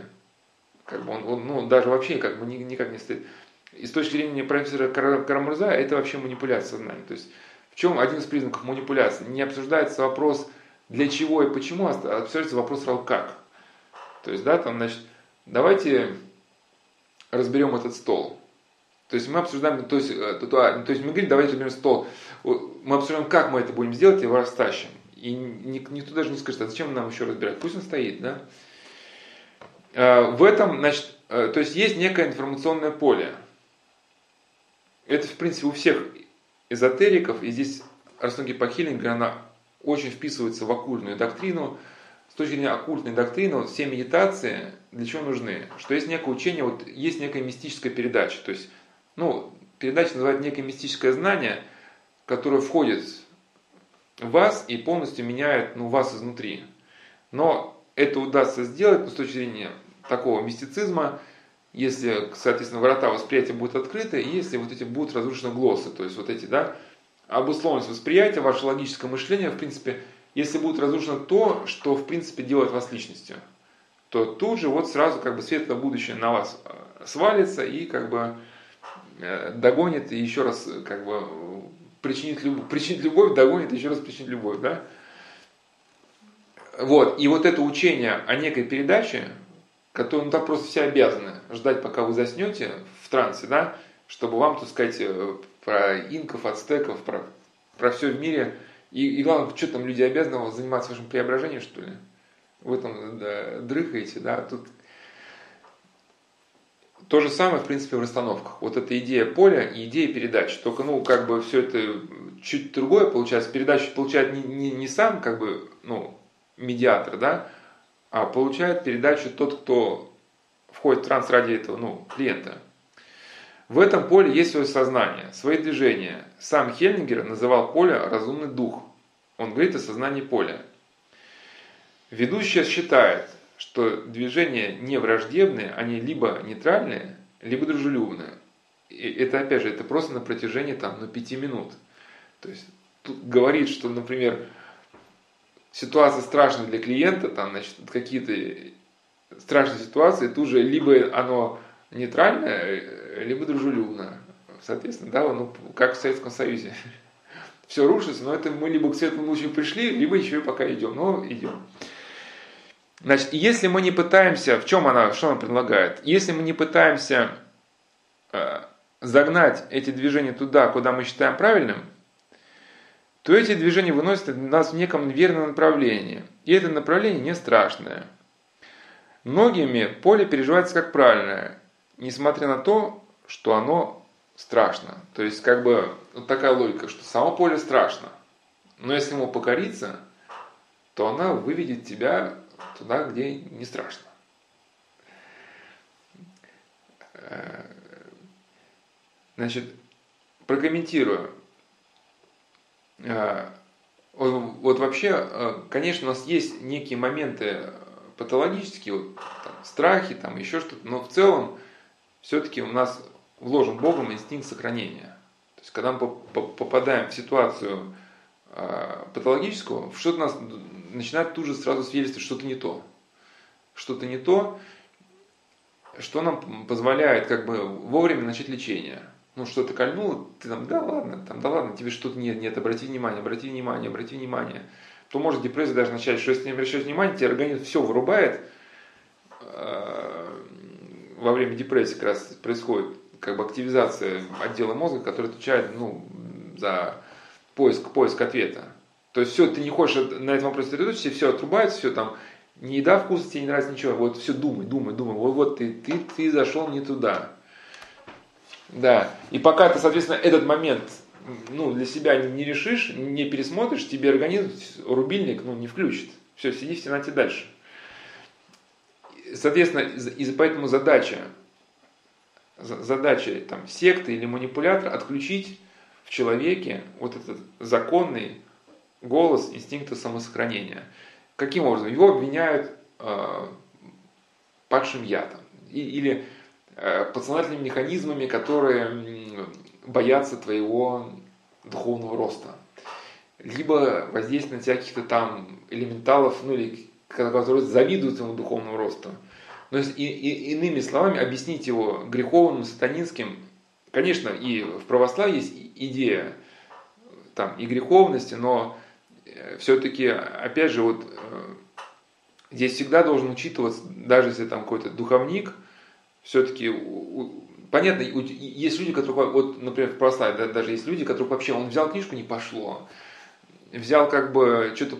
как бы он, он ну, даже вообще как бы никак не стоит. И с точки зрения профессора Карамурза это вообще манипуляция сознанием. То есть в чем один из признаков манипуляции? Не обсуждается вопрос для чего и почему, а обсуждается вопрос как. То есть, да, там, значит, давайте разберем этот стол. То есть мы обсуждаем, то есть, э, то, то, то есть мы говорим, давайте разберем стол. Мы обсуждаем, как мы это будем сделать, и его растащим. И никто даже не скажет, а зачем нам еще разбирать? Пусть он стоит, да? А, в этом, значит, э, то есть есть некое информационное поле. Это, в принципе, у всех эзотериков, и здесь Арстон Гиппохилингер, она очень вписывается в оккультную доктрину, с точки зрения оккультной доктрины, вот все медитации для чего нужны? Что есть некое учение, вот есть некая мистическая передача. То есть, ну, передача называет некое мистическое знание, которое входит вас и полностью меняет ну, вас изнутри. Но это удастся сделать ну, с точки зрения такого мистицизма, если, соответственно, врата восприятия будут открыты, и если вот эти будут разрушены глоссы, то есть вот эти, да, обусловленность восприятия, ваше логическое мышление, в принципе, если будет разрушено то, что, в принципе, делает вас личностью, то тут же вот сразу как бы светлое будущее на вас э, свалится и как бы э, догонит и еще раз как бы причинит, любовь, причинит любовь, догонит еще раз причинит любовь, да? Вот, и вот это учение о некой передаче, которые ну, там просто все обязаны ждать, пока вы заснете в трансе, да, чтобы вам, так сказать, э, про инков, ацтеков, про, про все в мире. И, и главное, что там люди обязаны заниматься вашим преображением, что ли? В этом да, дрыхаете, да, тут то же самое, в принципе, в расстановках. Вот эта идея поля и идея передачи. Только, ну, как бы все это чуть другое получается. Передачу получает не, не, не сам, как бы, ну, медиатор, да, а получает передачу тот, кто входит в транс ради этого, ну, клиента. В этом поле есть свое сознание, свои движения. Сам Хельнингер называл поле разумный дух. Он говорит о сознании поля. Ведущая считает, что движения не враждебные, они либо нейтральные, либо дружелюбные. И это, опять же, это просто на протяжении там, ну, пяти минут. То есть, тут говорит, что, например, ситуация страшная для клиента, там, значит, какие-то страшные ситуации, тут же либо оно нейтральное, либо дружелюбное. Соответственно, да, ну, как в Советском Союзе. Все рушится, но это мы либо к светлому лучу пришли, либо еще и пока идем. Но идем. Значит, если мы не пытаемся, в чем она, что она предлагает? Если мы не пытаемся э, загнать эти движения туда, куда мы считаем правильным, то эти движения выносят нас в неком верном направлении. И это направление не страшное. Многими поле переживается как правильное, несмотря на то, что оно страшно. То есть, как бы, вот такая логика, что само поле страшно. Но если ему покориться, то она выведет тебя туда, где не страшно. Э, значит, прокомментирую. Э, вот вообще, э, конечно, у нас есть некие моменты патологические, вот, там, страхи, там еще что-то, но в целом все-таки у нас вложен Богом инстинкт сохранения. То есть, когда мы попадаем в ситуацию патологическую, что-то нас начинает тут же сразу свидетельствовать что-то не то. Что-то не то, что нам позволяет как бы вовремя начать лечение ну что-то кольнуло, ты там, да ладно, там, да ладно, тебе что-то нет, нет, обрати внимание, обрати внимание, обрати внимание. То может депрессия даже начать, что если не обращать внимание, тебе организм все вырубает. Э, во время депрессии как раз происходит как бы активизация отдела мозга, который отвечает ну, за поиск, поиск ответа. То есть все, ты не хочешь на этом вопросе сосредоточиться, все отрубается, все там, не еда вкуса, тебе не нравится ничего, вот все думай, думай, думай, вот, вот ты, ты, ты зашел не туда. Да. И пока ты, соответственно, этот момент ну, для себя не решишь, не пересмотришь, тебе организм рубильник ну, не включит. Все, сиди в темноте дальше. Соответственно, из поэтому задача, задача там, секты или манипулятора отключить в человеке вот этот законный голос инстинкта самосохранения. Каким образом? Его обвиняют э, падшим ядом. Или Э, подсознательными механизмами, которые боятся твоего духовного роста. Либо воздействие на каких-то там элементалов, ну или которые завидуют твоему духовному росту. Но и, и, иными словами, объяснить его греховным, сатанинским, конечно, и в православии есть идея там, и греховности, но все-таки, опять же, вот э, здесь всегда должен учитываться, даже если там какой-то духовник – все-таки понятно, есть люди, которые, вот, например, в православии, да, даже есть люди, которые вообще, он взял книжку, не пошло. Взял как бы, что-то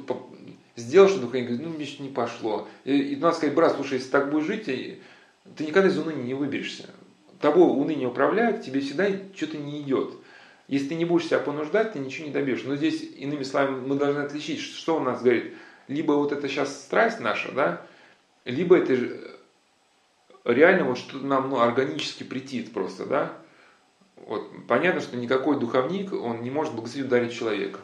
сделал что-то, и говорит, ну, мне не пошло. И, и надо сказать, брат, слушай, если так будешь жить, ты никогда из уныния не выберешься. Тобой уныние управляет, тебе всегда что-то не идет. Если ты не будешь себя понуждать, ты ничего не добьешься. Но здесь, иными словами, мы должны отличить, что у нас говорит, либо вот это сейчас страсть наша, да, либо это реально вот что-то нам ну, органически притит просто, да. Вот, понятно, что никакой духовник, он не может благословить ударить человека.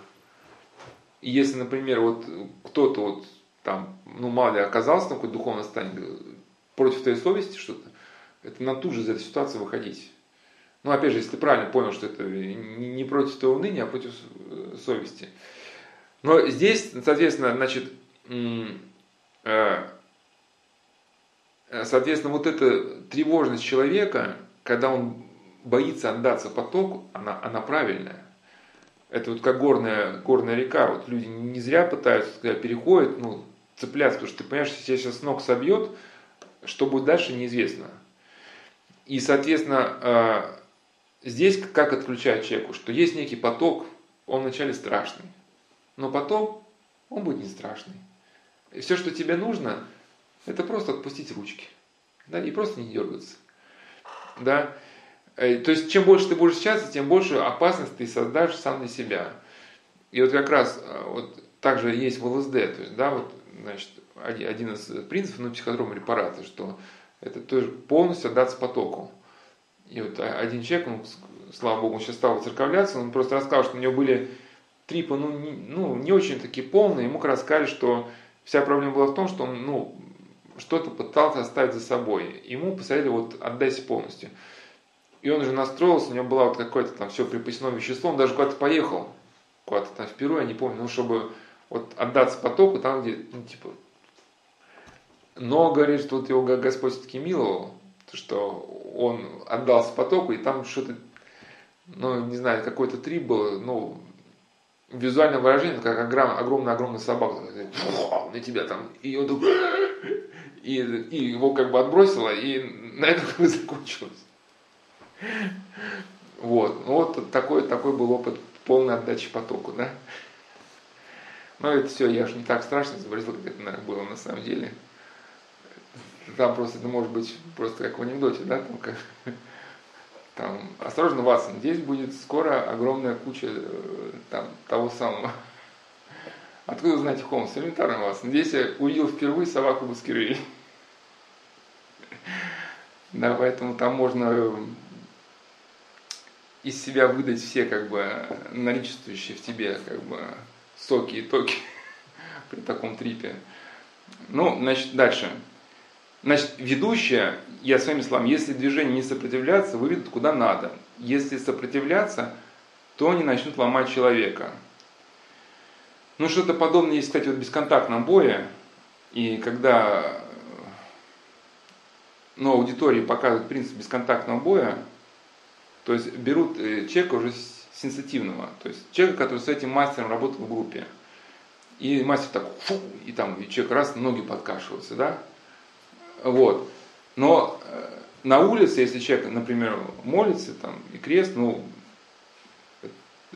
И если, например, вот кто-то вот там, ну, мало ли, оказался на какой-то духовной стане, против твоей совести что-то, это нам тут же из этой ситуации выходить. Ну, опять же, если ты правильно понял, что это не против твоего уныния, а против совести. Но здесь, соответственно, значит, э, соответственно, вот эта тревожность человека, когда он боится отдаться потоку, она, она правильная. Это вот как горная, горная река. Вот люди не зря пытаются, когда переходят, ну, цепляться, потому что ты понимаешь, если тебя сейчас ног собьет, что будет дальше, неизвестно. И, соответственно, э, здесь как отключать человеку, что есть некий поток, он вначале страшный, но потом он будет не страшный. И все, что тебе нужно, это просто отпустить ручки. Да, и просто не дергаться. Да. Э, то есть, чем больше ты будешь счастья, тем больше опасность ты создашь сам для себя. И вот как раз э, вот также есть в ЛСД, то есть, да, вот, значит, один из принципов на психодрома репарации, что это тоже полностью отдаться потоку. И вот один человек, он, слава богу, сейчас стал церковляться, он просто рассказал, что у него были трипы, ну, не, ну, не очень такие полные, ему как раз сказали, что вся проблема была в том, что он, ну, что-то пытался оставить за собой. Ему посоветовали вот отдайся полностью. И он уже настроился, у него было вот какое-то там все припасено вещество, он даже куда-то поехал, куда-то там в Перу, я не помню, ну, чтобы вот отдаться потоку там, где, ну, типа, но говорит, что вот его Господь все-таки миловал, что он отдался потоку, и там что-то, ну, не знаю, какой-то трип был, ну, визуальное выражение, как огромная-огромная собака, на тебя там, и он такой, и, и его как бы отбросило, и на этом как бы закончилось. Вот, ну вот такой, такой был опыт полной отдачи потоку, да. Но это все, я же не так страшно изобразил, как это, было на самом деле там просто это может быть просто как в анекдоте, да, там как там, осторожно, Ватсон, здесь будет скоро огромная куча э, там, того самого. Откуда знаете Холмс? Элементарно, Ватсон. Здесь я увидел впервые собаку Баскервиль. Да, поэтому там можно э, из себя выдать все как бы наличествующие в тебе как бы соки и токи при таком трипе. Ну, значит, дальше. Значит, ведущая, я своими словами, если движение не сопротивляться, выведут куда надо. Если сопротивляться, то они начнут ломать человека. Ну, что-то подобное есть, кстати, вот в бесконтактном бое. И когда ну, аудитории показывают принцип бесконтактного боя, то есть берут э, человека уже сенситивного, то есть человека, который с этим мастером работал в группе. И мастер так, фу, и там и человек раз, ноги подкашиваются, да, вот. Но э, на улице, если человек, например, молится там, и крест, ну,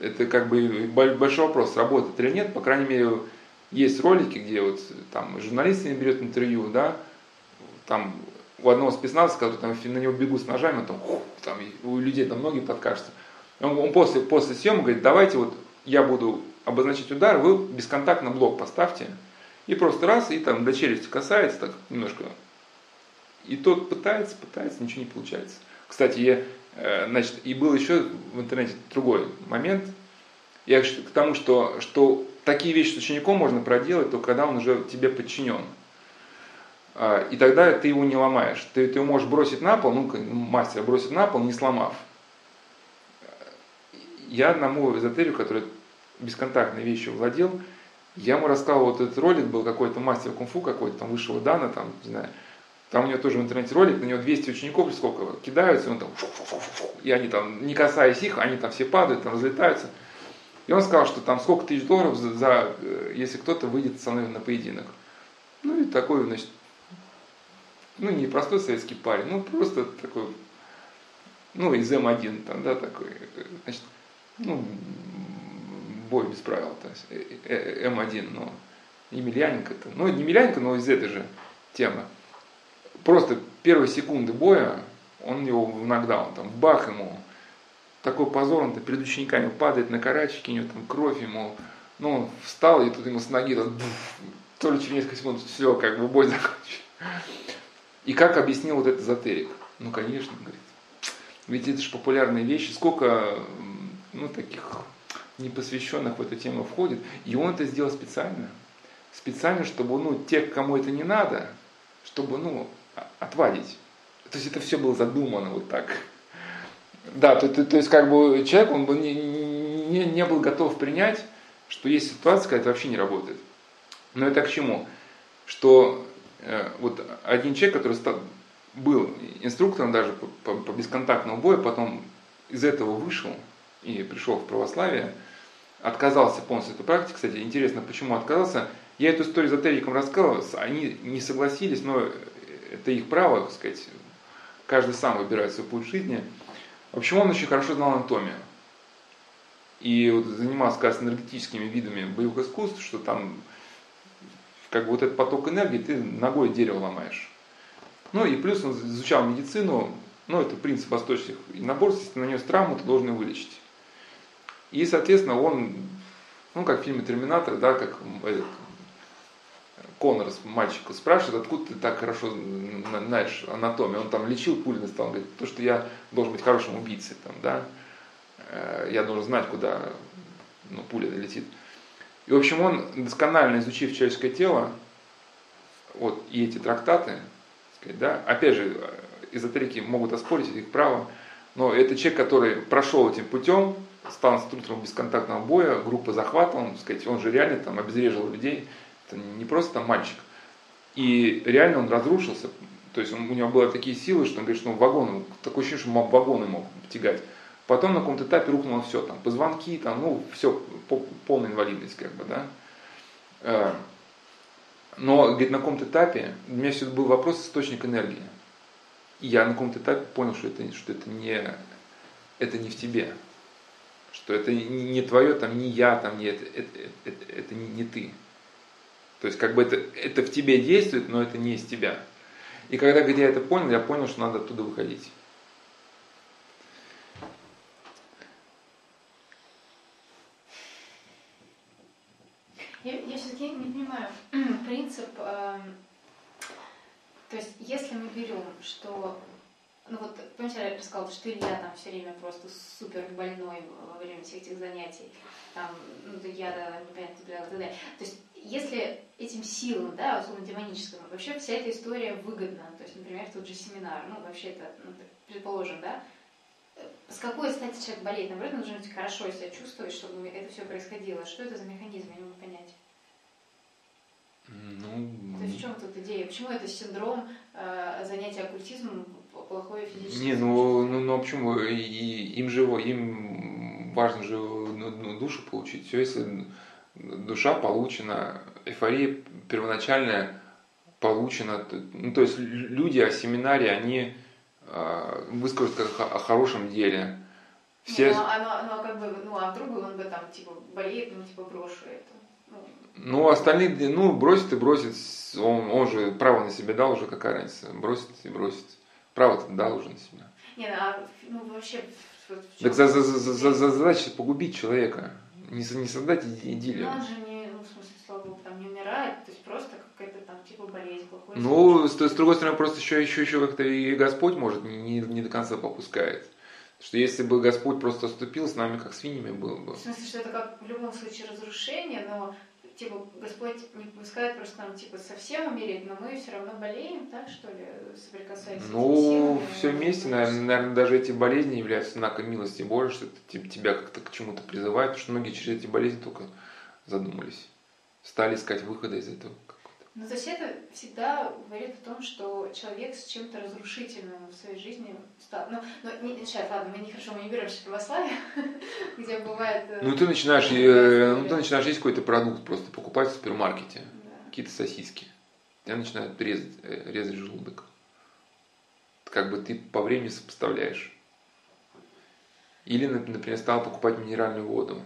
это как бы большой вопрос, работает или нет. По крайней мере, есть ролики, где вот там журналист не берет интервью, да, там у одного спецназа, который там на него бегут с ножами, там, там у людей там ноги подкажутся. Он, он после, после съемок говорит, давайте вот я буду обозначить удар, вы бесконтактно блок поставьте. И просто раз, и там до челюсти касается, так немножко и тот пытается, пытается, ничего не получается. Кстати, я, э, значит, и был еще в интернете другой момент. Я к тому, что, что такие вещи с учеником можно проделать, только когда он уже тебе подчинен. А, и тогда ты его не ломаешь. Ты, ты его можешь бросить на пол, ну, мастер бросит на пол, не сломав. Я одному эзотерику, который бесконтактной вещью владел, я ему рассказывал, вот этот ролик был какой-то мастер кунг-фу какой-то, там высшего дана, там, не знаю, там у него тоже в интернете ролик, на него 200 учеников сколько кидаются, и он там, и они там, не касаясь их, они там все падают, там разлетаются. И он сказал, что там сколько тысяч долларов за, за э, если кто-то выйдет со мной на поединок. Ну и такой, значит, ну не простой советский парень, ну просто такой, ну из М1 там, да, такой, значит, ну, бой без правил, то есть э, э, М1, но Емельяненко-то, ну не Емельяненко, но из этой же темы просто первые секунды боя, он его в нокдаун, там, бах ему, такой позор, он перед учениками падает на карачики, у него там кровь ему, ну, встал, и тут ему с ноги, там, то ли через несколько секунд, все, как бы бой закончен. И как объяснил вот этот эзотерик? Ну, конечно, говорит. Ведь это же популярные вещи. Сколько, ну, таких непосвященных в эту тему входит. И он это сделал специально. Специально, чтобы, ну, тех, кому это не надо, чтобы, ну, отвадить. То есть это все было задумано вот так. Да, то, то, то есть как бы человек, он бы не, не, не был готов принять, что есть ситуация, когда это вообще не работает. Но это к чему? Что э, вот один человек, который стал, был инструктором даже по, по, по бесконтактному бою, потом из этого вышел и пришел в православие, отказался полностью от этой практики. Кстати, интересно, почему отказался. Я эту историю эзотерикам рассказывал, они не согласились, но это их право, так сказать, каждый сам выбирает свой путь жизни. В общем, он очень хорошо знал анатомию. И вот занимался как раз энергетическими видами боевых искусств, что там как бы вот этот поток энергии ты ногой дерево ломаешь. Ну и плюс он изучал медицину, ну это принцип восточных наборств, если ты нанес травму, ты должен ее вылечить. И, соответственно, он, ну как в фильме «Терминатор», да, как этот, Коннор мальчика спрашивает, откуда ты так хорошо знаешь анатомию. Он там лечил пули на стол, он говорит, то, что я должен быть хорошим убийцей, там, да, э, я должен знать, куда ну, пуля летит. И, в общем, он, досконально изучив человеческое тело, вот, и эти трактаты, сказать, да, опять же, эзотерики могут оспорить их право, но это человек, который прошел этим путем, стал инструктором бесконтактного боя, группа захвата, он, сказать, он же реально там обезвреживал людей, это не просто там мальчик. И реально он разрушился. То есть он, у него были такие силы, что он говорит, что он вагон, такое ощущение, что он вагоны мог тягать. Потом на каком-то этапе рухнуло все, там, позвонки, там, ну, все, полная инвалидность, как бы, да. Э, но, говорит, на каком-то этапе, у меня все был вопрос источник энергии. И я на каком-то этапе понял, что это, что это, не, это не в тебе. Что это не твое, там, не я, там, не это, это, это, это не ты. То есть как бы это, это в тебе действует, но это не из тебя. И когда я это понял, я понял, что надо оттуда выходить. Я, я все-таки не понимаю принцип, э, то есть если мы берем, что ну вот, помните, я рассказала, что Илья там все время просто супер больной во время всех этих занятий, там, ну, я, непонятно, и так далее. То есть если этим силам, да, условно демоническим, вообще вся эта история выгодна, то есть, например, тот же семинар, ну, вообще это, ну, предположим, да, с какой стати человек болеет? Наоборот, он должен быть хорошо себя чувствовать, чтобы это все происходило. Что это за механизм, я не могу понять. Ну, То есть в чем тут идея? Почему это синдром э, занятия оккультизмом плохое физическое? Не, ну, ну, ну а почему? И, им же им важно же ну, ну, душу получить. Все, если душа получена, эйфория первоначальная получена. Ну, то есть люди о семинаре, они э, выскажут как о хорошем деле. Все... Ну, а, ну, ну, как бы, ну, а вдруг он бы там, типа, болеет, ну, типа, брошу это. Ну, ну остальные, ну, бросит и бросит. Он, он же право на себя дал уже, какая разница. Бросит и бросит. Право-то дал уже на себя. Не, а, ну, вообще... Так за, за, за, за задача погубить человека не, не создать идиллию. Но он же не, ну, в смысле, слава богу, там не умирает, то есть просто какая-то там типа болезнь, плохой Ну, с, с другой стороны, просто еще, еще, еще как-то и Господь, может, не, не до конца попускает. Что если бы Господь просто ступил с нами, как свиньями было бы. В смысле, что это как в любом случае разрушение, но типа, Господь не пускает просто нам, типа, совсем умереть, но мы все равно болеем, так, что ли, соприкасаясь Ну, все вместе, наверное, наверное, даже эти болезни являются знаком милости Божьей, что это тебя как-то к чему-то призывает, потому что многие через эти болезни только задумались, стали искать выхода из этого. Ну, то есть это всегда говорит о том, что человек с чем-то разрушительным в своей жизни стал. Ну, ну не, сейчас, ладно, мы не хорошо, мы не берем православие, где бывает... Э, ну, ты начинаешь, э, ну, ты начинаешь есть какой-то продукт, просто покупать в супермаркете, да. какие-то сосиски. Тебя начинают резать, э, резать желудок. Как бы ты по времени сопоставляешь. Или, например, стал покупать минеральную воду,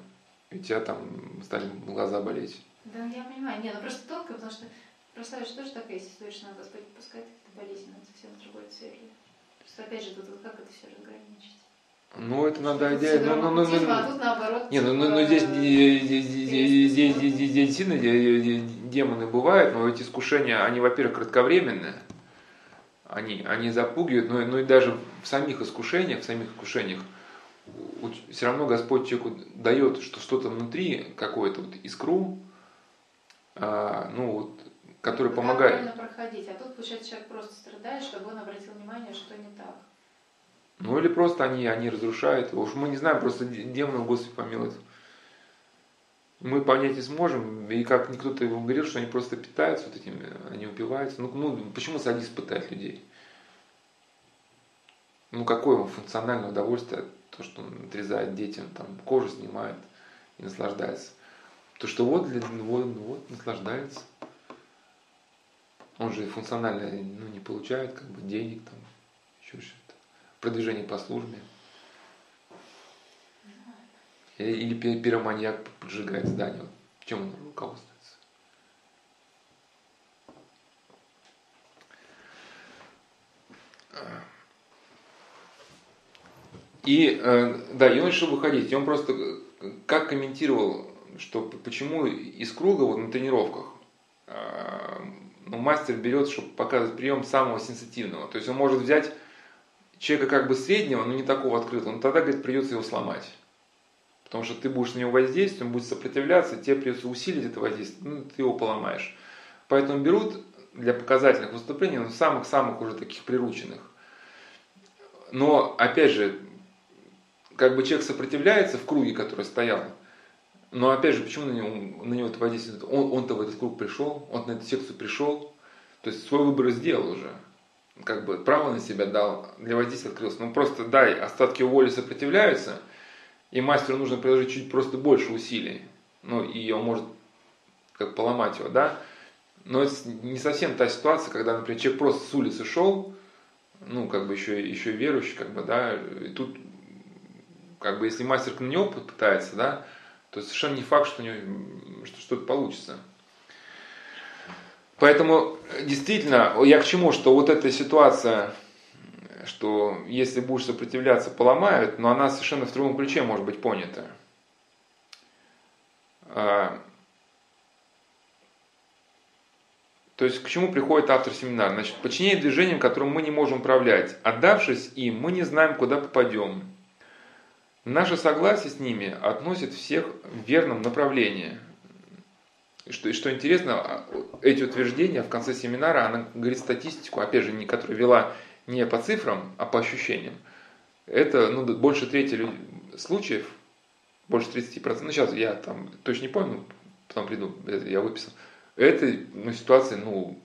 и у тебя там стали глаза болеть. Да, я понимаю. Не, ну просто тонко, потому что Православие же тоже такая история, что надо Господь пускать какие-то болезни, это совсем другой цели. Просто опять же, тут вот как это все разграничить? Ну, это надо Тут идея. Ну, ну, ну, ну, а тут наоборот. Не, ну, ну, ну типа, здесь действительно демоны бывают, но эти искушения, они, во-первых, кратковременные, они, они запугивают, но, но и даже в самих искушениях, в самих искушениях, все равно Господь человеку дает что что-то внутри, какое-то вот искру, а, ну вот, который как помогает. правильно проходить. А тут, получается, человек просто страдает, чтобы он обратил внимание, что не так. Ну или просто они, они разрушают его. Уж мы не знаем, просто демонов Господи помилует. Мы понять не сможем, и как кто-то его говорил, что они просто питаются вот этим, они упиваются. Ну, ну почему садист пытает людей? Ну какое ему функциональное удовольствие, то, что он отрезает детям, там кожу снимает и наслаждается. То, что вот, вот, вот наслаждается. Он же функционально ну, не получает как бы денег, там, еще что-то. Продвижение по службе. Или пироманьяк поджигает здание. Чем он руководствуется? И, э, да, и он решил выходить. И он просто э, как комментировал, что почему из круга вот на тренировках э, ну, мастер берет, чтобы показывать прием самого сенситивного. То есть он может взять человека как бы среднего, но не такого открытого, но тогда, говорит, придется его сломать. Потому что ты будешь на него воздействовать, он будет сопротивляться, тебе придется усилить это воздействие, ну, ты его поломаешь. Поэтому берут для показательных выступлений ну, самых-самых уже таких прирученных. Но, опять же, как бы человек сопротивляется в круге, который стоял, но опять же, почему на него, на него это воздействует? Он, он-то в этот круг пришел, он на эту секцию пришел, то есть свой выбор сделал уже. Как бы право на себя дал, для воздействия открылся. Ну просто дай, остатки воли сопротивляются, и мастеру нужно приложить чуть просто больше усилий. Ну и он может как поломать его, да. Но это не совсем та ситуация, когда, например, человек просто с улицы шел, ну, как бы еще, еще верующий, как бы, да, и тут, как бы, если мастер на него попытается, да, то совершенно не факт, что, у него, что что-то получится. Поэтому действительно, я к чему, что вот эта ситуация, что если будешь сопротивляться, поломают, но она совершенно в другом ключе может быть понята. А, то есть к чему приходит автор семинара? Значит, подчинение движениям, которым мы не можем управлять. Отдавшись им, мы не знаем, куда попадем. Наше согласие с ними относит всех в верном направлении. Что, что интересно, а, эти утверждения в конце семинара, она говорит статистику, опять же, не, которую вела не по цифрам, а по ощущениям. Это ну, больше трети случаев, больше 30%, ну сейчас я там точно не помню, потом приду, я выписал. Это ну, ситуация, ну,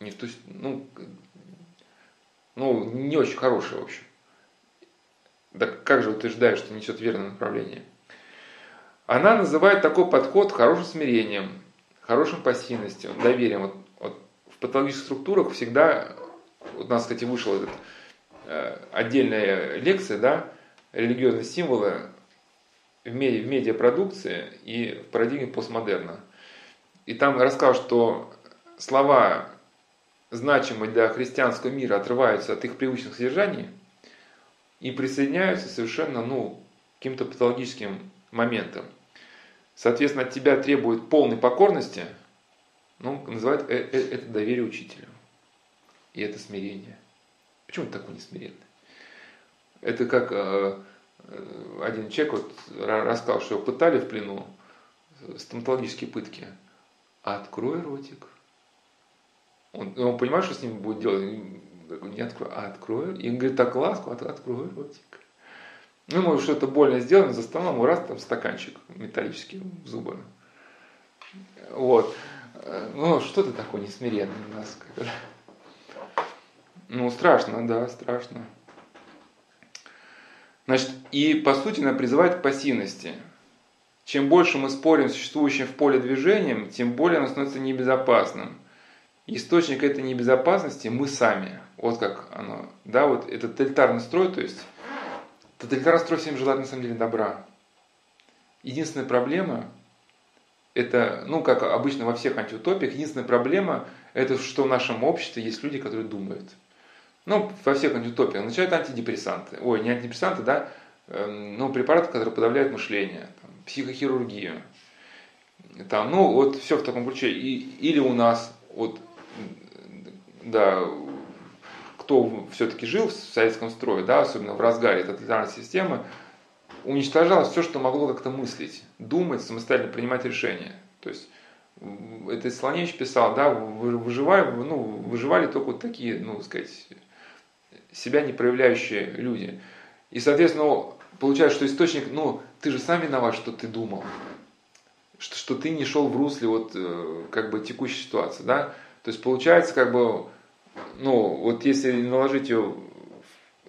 не в ту, ну, ну, не очень хорошая, в общем. Да как же утверждаешь, что несет верное направление? Она называет такой подход хорошим смирением, хорошим пассивностью, доверием. Вот, вот в патологических структурах всегда, вот у нас, кстати, вышла этот, э, отдельная лекция, да, религиозные символы в, меди, в медиапродукции и в парадигме постмодерна. И там рассказал, что слова, значимые для христианского мира, отрываются от их привычных содержаний – и присоединяются совершенно, ну, каким-то патологическим моментом. Соответственно, от тебя требует полной покорности, ну, называют э, э, это доверие учителю. И это смирение. Почему ты такой несмиренный? Это как э, один человек вот рассказал, что его пытали в плену, стоматологические пытки. Открой ротик. Он, он понимает, что с ним будет делать? Не открою, а открою. И он говорит, так ласку, от, открою ротик. Ну, может, что-то больно сделано, за столом, раз там стаканчик металлический в зубы. Вот. Ну, что ты такой несмиренный у нас? Ну, страшно, да, страшно. Значит, и по сути она призывает к пассивности. Чем больше мы спорим с существующим в поле движением, тем более оно становится небезопасным. Источник этой небезопасности мы сами. Вот как оно. Да, вот этот тоталитарный строй, то есть тоталитарный строй всем желает на самом деле добра. Единственная проблема, это, ну, как обычно во всех антиутопиях, единственная проблема, это что в нашем обществе есть люди, которые думают. ну, во всех антиутопиях, начинают антидепрессанты. Ой, не антидепрессанты, да, эм, ну, препараты, которые подавляют мышление, там, психохирургию. Там, ну, вот все в таком ключе. И, или у нас, вот, да, кто все-таки жил в советском строе, да, особенно в разгаре тоталитарной системы, уничтожалось все, что могло как-то мыслить, думать, самостоятельно принимать решения. То есть это Слоневич писал, да, выживали, ну, выживали только вот такие, ну, сказать, себя не проявляющие люди. И, соответственно, получается, что источник, ну, ты же сам виноват, что ты думал, что, что ты не шел в русле вот э, как бы текущей ситуации, да. То есть получается, как бы, ну, вот если наложить ее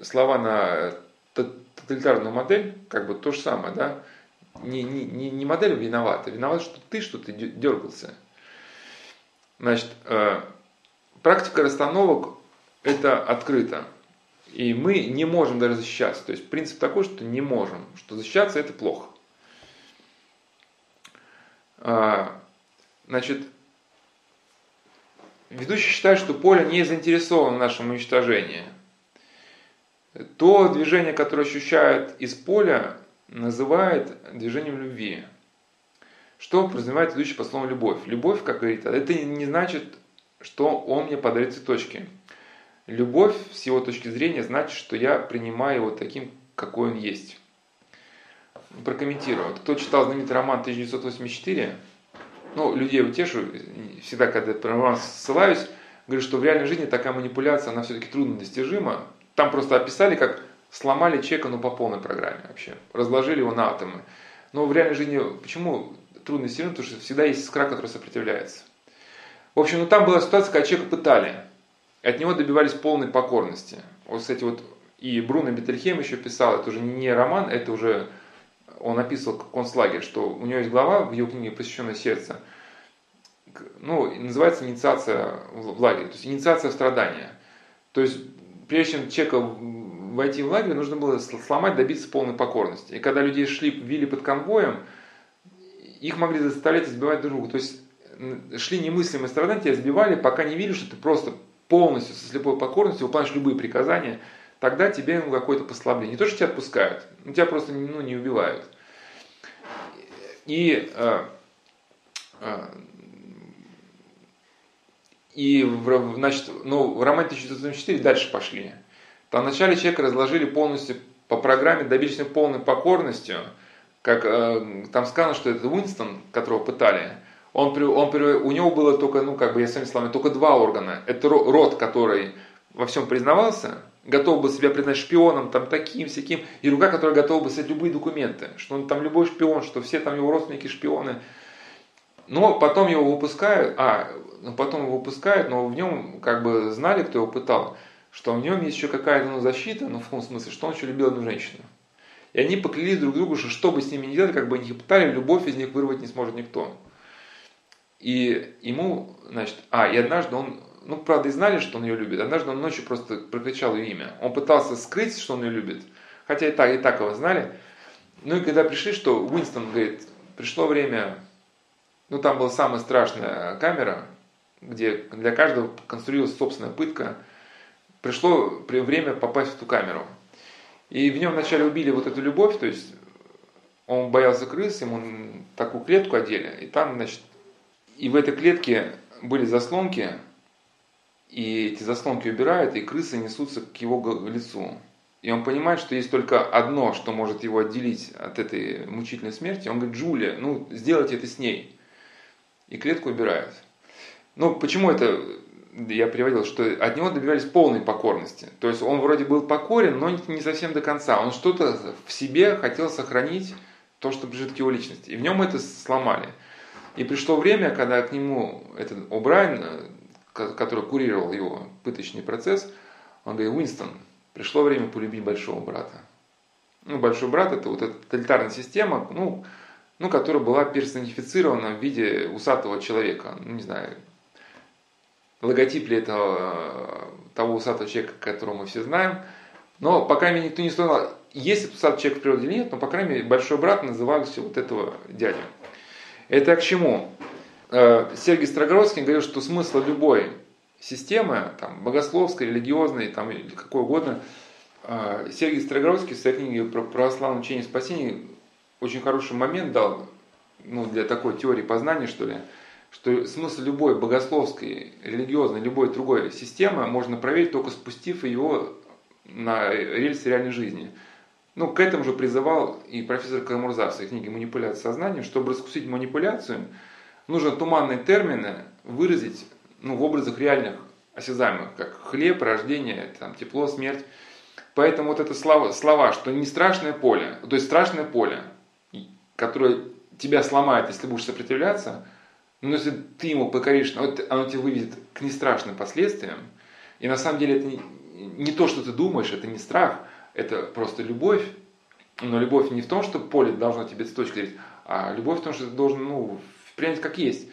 слова на тоталитарную модель, как бы то же самое, да, не, не, не, модель виновата, виноват, что ты что-то дергался. Значит, э, практика расстановок это открыто. И мы не можем даже защищаться. То есть принцип такой, что не можем, что защищаться это плохо. А, значит, ведущий считает, что поле не заинтересовано в нашем уничтожении. То движение, которое ощущает из поля, называет движением любви. Что подразумевает идущий по слову любовь? Любовь, как говорит, это не значит, что он мне подарит цветочки. Любовь, с его точки зрения, значит, что я принимаю его таким, какой он есть. Прокомментирую. Кто читал знаменитый роман 1984, ну, людей утешу, всегда, когда про роман ссылаюсь, говорю, что в реальной жизни такая манипуляция, она все-таки трудно достижима. Там просто описали, как сломали человека, ну, по полной программе вообще. Разложили его на атомы. Но в реальной жизни, почему трудно достижимо? Потому что всегда есть искра, которая сопротивляется. В общем, ну там была ситуация, когда человека пытали. От него добивались полной покорности. Вот, кстати, вот и Бруно Бетельхем еще писал, это уже не роман, это уже он описывал концлагерь, что у него есть глава в его книге «Посвященное сердце», ну, называется инициация в лагере, то есть инициация страдания. То есть, прежде чем человека войти в лагерь, нужно было сломать, добиться полной покорности. И когда людей шли, вели под конвоем, их могли заставлять избивать друг друга. То есть шли немыслимые страдания, тебя избивали, пока не видели, что ты просто полностью со слепой покорностью выполняешь любые приказания, тогда тебе ну, какое-то послабление. Не то, что тебя отпускают, но тебя просто ну, не убивают. И, э, э, и значит, ну, в романе 1904 дальше пошли. Там вначале человека разложили полностью по программе, добились полной покорностью, как э, там сказано, что это Уинстон, которого пытали, он, он, у него было только, ну как бы я своими словами, только два органа. Это род, который во всем признавался, готов был себя признать шпионом, там таким, всяким, и рука, которая готова бы снять любые документы, что он там любой шпион, что все там его родственники шпионы. Но потом его выпускают, а, ну, потом его выпускают, но в нем как бы знали, кто его пытал что в нем есть еще какая-то ну, защита, ну в том смысле, что он еще любил одну женщину. И они поклялись друг другу, что что бы с ними ни делали, как бы они пытали, любовь из них вырвать не сможет никто. И ему, значит, а, и однажды он, ну, правда, и знали, что он ее любит, однажды он ночью просто прокричал ее имя. Он пытался скрыть, что он ее любит, хотя и так, и так его знали. Ну и когда пришли, что Уинстон говорит, пришло время, ну там была самая страшная камера, где для каждого конструировалась собственная пытка – пришло время попасть в ту камеру. И в нем вначале убили вот эту любовь, то есть он боялся крыс, ему такую клетку одели, и там, значит, и в этой клетке были заслонки, и эти заслонки убирают, и крысы несутся к его лицу. И он понимает, что есть только одно, что может его отделить от этой мучительной смерти. Он говорит, Джулия, ну, сделайте это с ней. И клетку убирают. Ну, почему это я приводил, что от него добивались полной покорности. То есть он вроде был покорен, но не совсем до конца. Он что-то в себе хотел сохранить, то, что принадлежит к его личности. И в нем это сломали. И пришло время, когда к нему этот О'Брайен, который курировал его пыточный процесс, он говорит, Уинстон, пришло время полюбить большого брата. Ну, большой брат это вот эта тоталитарная система, ну, ну, которая была персонифицирована в виде усатого человека. Ну, не знаю, логотип ли это того усатого человека, которого мы все знаем. Но, по крайней мере, никто не сказал, есть этот усатый человек в природе или нет, но, по крайней мере, большой брат назывался вот этого дядю. Это к чему? Э, Сергей Строгородский говорил, что смысл любой системы, там, богословской, религиозной, там, или какой угодно, а, Сергей Строгородский в своей книге про православное учение спасения очень хороший момент дал ну, для такой теории познания, что ли, что смысл любой богословской, религиозной, любой другой системы можно проверить только спустив его на рельсы реальной жизни. Ну, к этому же призывал и профессор Камурза в своей книге «Манипуляция сознанием». Чтобы раскусить манипуляцию, нужно туманные термины выразить ну, в образах реальных осязаемых, как хлеб, рождение, там, тепло, смерть. Поэтому вот это слова, слова, что не страшное поле, то есть страшное поле, которое тебя сломает, если будешь сопротивляться, но если ты ему покоришь, вот оно тебя выведет к нестрашным последствиям. И на самом деле это не, не то, что ты думаешь, это не страх, это просто любовь. Но любовь не в том, что поле должно тебе цветочки дарить, а любовь в том, что ты должен ну, принять как есть.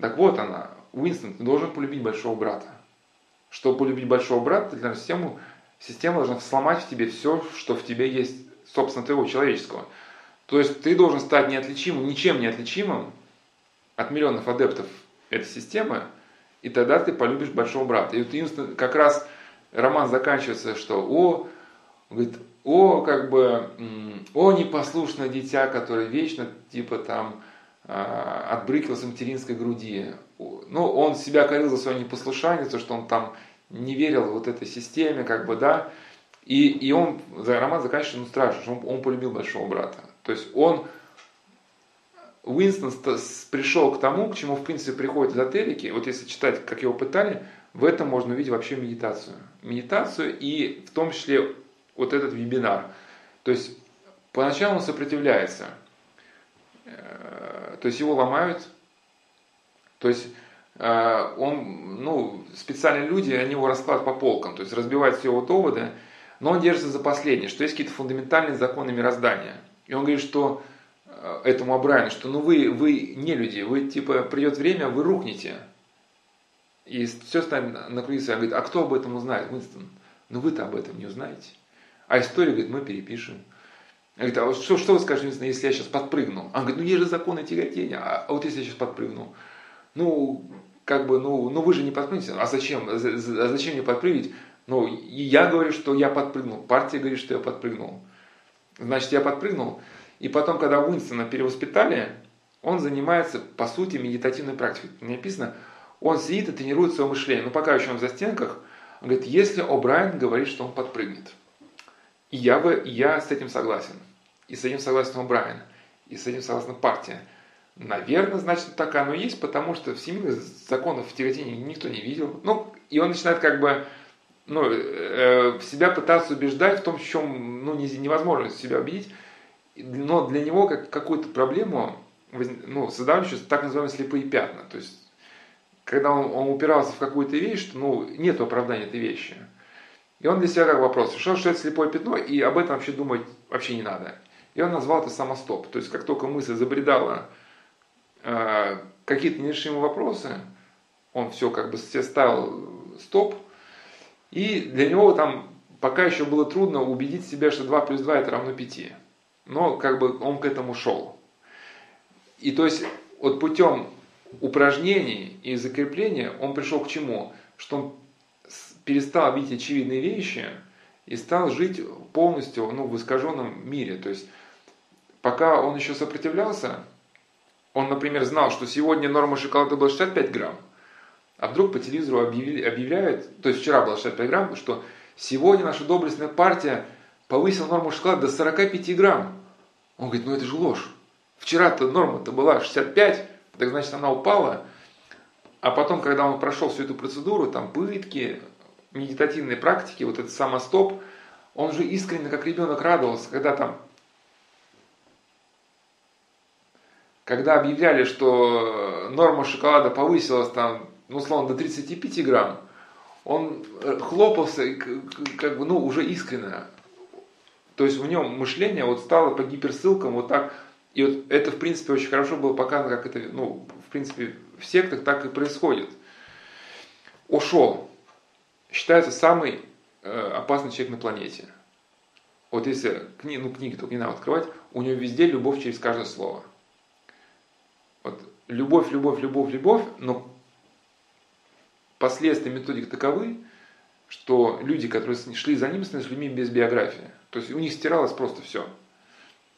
Так вот она, Уинстон, ты должен полюбить большого брата. Чтобы полюбить большого брата, для систему, система должна сломать в тебе все, что в тебе есть, собственно, твоего человеческого. То есть ты должен стать неотличимым, ничем неотличимым от миллионов адептов этой системы, и тогда ты полюбишь большого брата. И вот Уинстон, как раз роман заканчивается, что о, говорит, о, как бы, о, непослушное дитя, которое вечно, типа, там, отбрыкивал с материнской груди. Ну, он себя корил за свое непослушание, то, что он там не верил вот этой системе, как бы, да. И, и он, роман заканчивается, ну, страшно, что он, он полюбил большого брата. То есть он, Уинстон пришел к тому, к чему, в принципе, приходят эзотерики. Вот если читать, как его пытали, в этом можно увидеть вообще медитацию. Медитацию и в том числе вот этот вебинар. То есть поначалу он сопротивляется, э, то есть его ломают, то есть э, он, ну, специальные люди, они его раскладывают по полкам, то есть разбивают все его доводы, но он держится за последнее, что есть какие-то фундаментальные законы мироздания. И он говорит, что э, этому Абрайану, что ну вы, вы не люди, вы типа придет время, вы рухнете. И все станет накрутиться. Он говорит, а кто об этом узнает, Уинстон? Ну вы-то об этом не узнаете. А историю, говорит, мы перепишем. Он говорит, а что, что вы скажете, если я сейчас подпрыгну? Он говорит, ну есть же законы тяготения, а, а вот если я сейчас подпрыгну? Ну, как бы, ну, ну вы же не подпрыгнете. А зачем? А зачем мне подпрыгнуть? Ну, я говорю, что я подпрыгнул. Партия говорит, что я подпрыгнул. Значит, я подпрыгнул. И потом, когда Уинстона перевоспитали, он занимается, по сути, медитативной практикой. Написано, он сидит и тренирует свое мышление. Но пока еще он в застенках, он говорит, если О'Брайен говорит, что он подпрыгнет. И я, бы, я с этим согласен. И с этим согласен О'Брайен. И с этим согласна партия. Наверное, значит, так оно и есть, потому что всемирных законов тяготения никто не видел. Ну, и он начинает как бы ну, э, себя пытаться убеждать в том, в чем ну, невозможно себя убедить, но для него как, какую-то проблему ну, создавали еще так называемые слепые пятна. То есть, когда он, он упирался в какую-то вещь, что ну, нет оправдания этой вещи. И он для себя как вопрос решил, что это слепое пятно, и об этом вообще думать вообще не надо. И он назвал это самостоп. То есть, как только мысль забредала э, какие-то нерешимые вопросы, он все как бы все ставил стоп, и для него там пока еще было трудно убедить себя, что 2 плюс 2 это равно 5. Но как бы он к этому шел. И то есть вот путем упражнений и закрепления он пришел к чему? Что он перестал видеть очевидные вещи и стал жить полностью ну, в искаженном мире. То есть пока он еще сопротивлялся, он, например, знал, что сегодня норма шоколада была 65 грамм, а вдруг по телевизору объявили, объявляют, то есть вчера было 65 грамм, что сегодня наша доблестная партия повысила норму шоколада до 45 грамм. Он говорит, ну это же ложь. Вчера-то норма-то была 65, так значит она упала. А потом, когда он прошел всю эту процедуру, там пытки, медитативные практики, вот этот самостоп, он же искренне, как ребенок, радовался, когда там когда объявляли, что норма шоколада повысилась там ну, условно, до 35 грамм, он э, хлопался, как бы, ну, уже искренне. То есть в нем мышление вот стало по гиперссылкам вот так. И вот это, в принципе, очень хорошо было показано, как это, ну, в принципе, в сектах так и происходит. Ошо считается самый э, опасный человек на планете. Вот если кни, ну, книги только не надо открывать, у него везде любовь через каждое слово. Вот любовь, любовь, любовь, любовь, но последствия методик таковы, что люди, которые шли за ним, становились людьми без биографии. То есть у них стиралось просто все.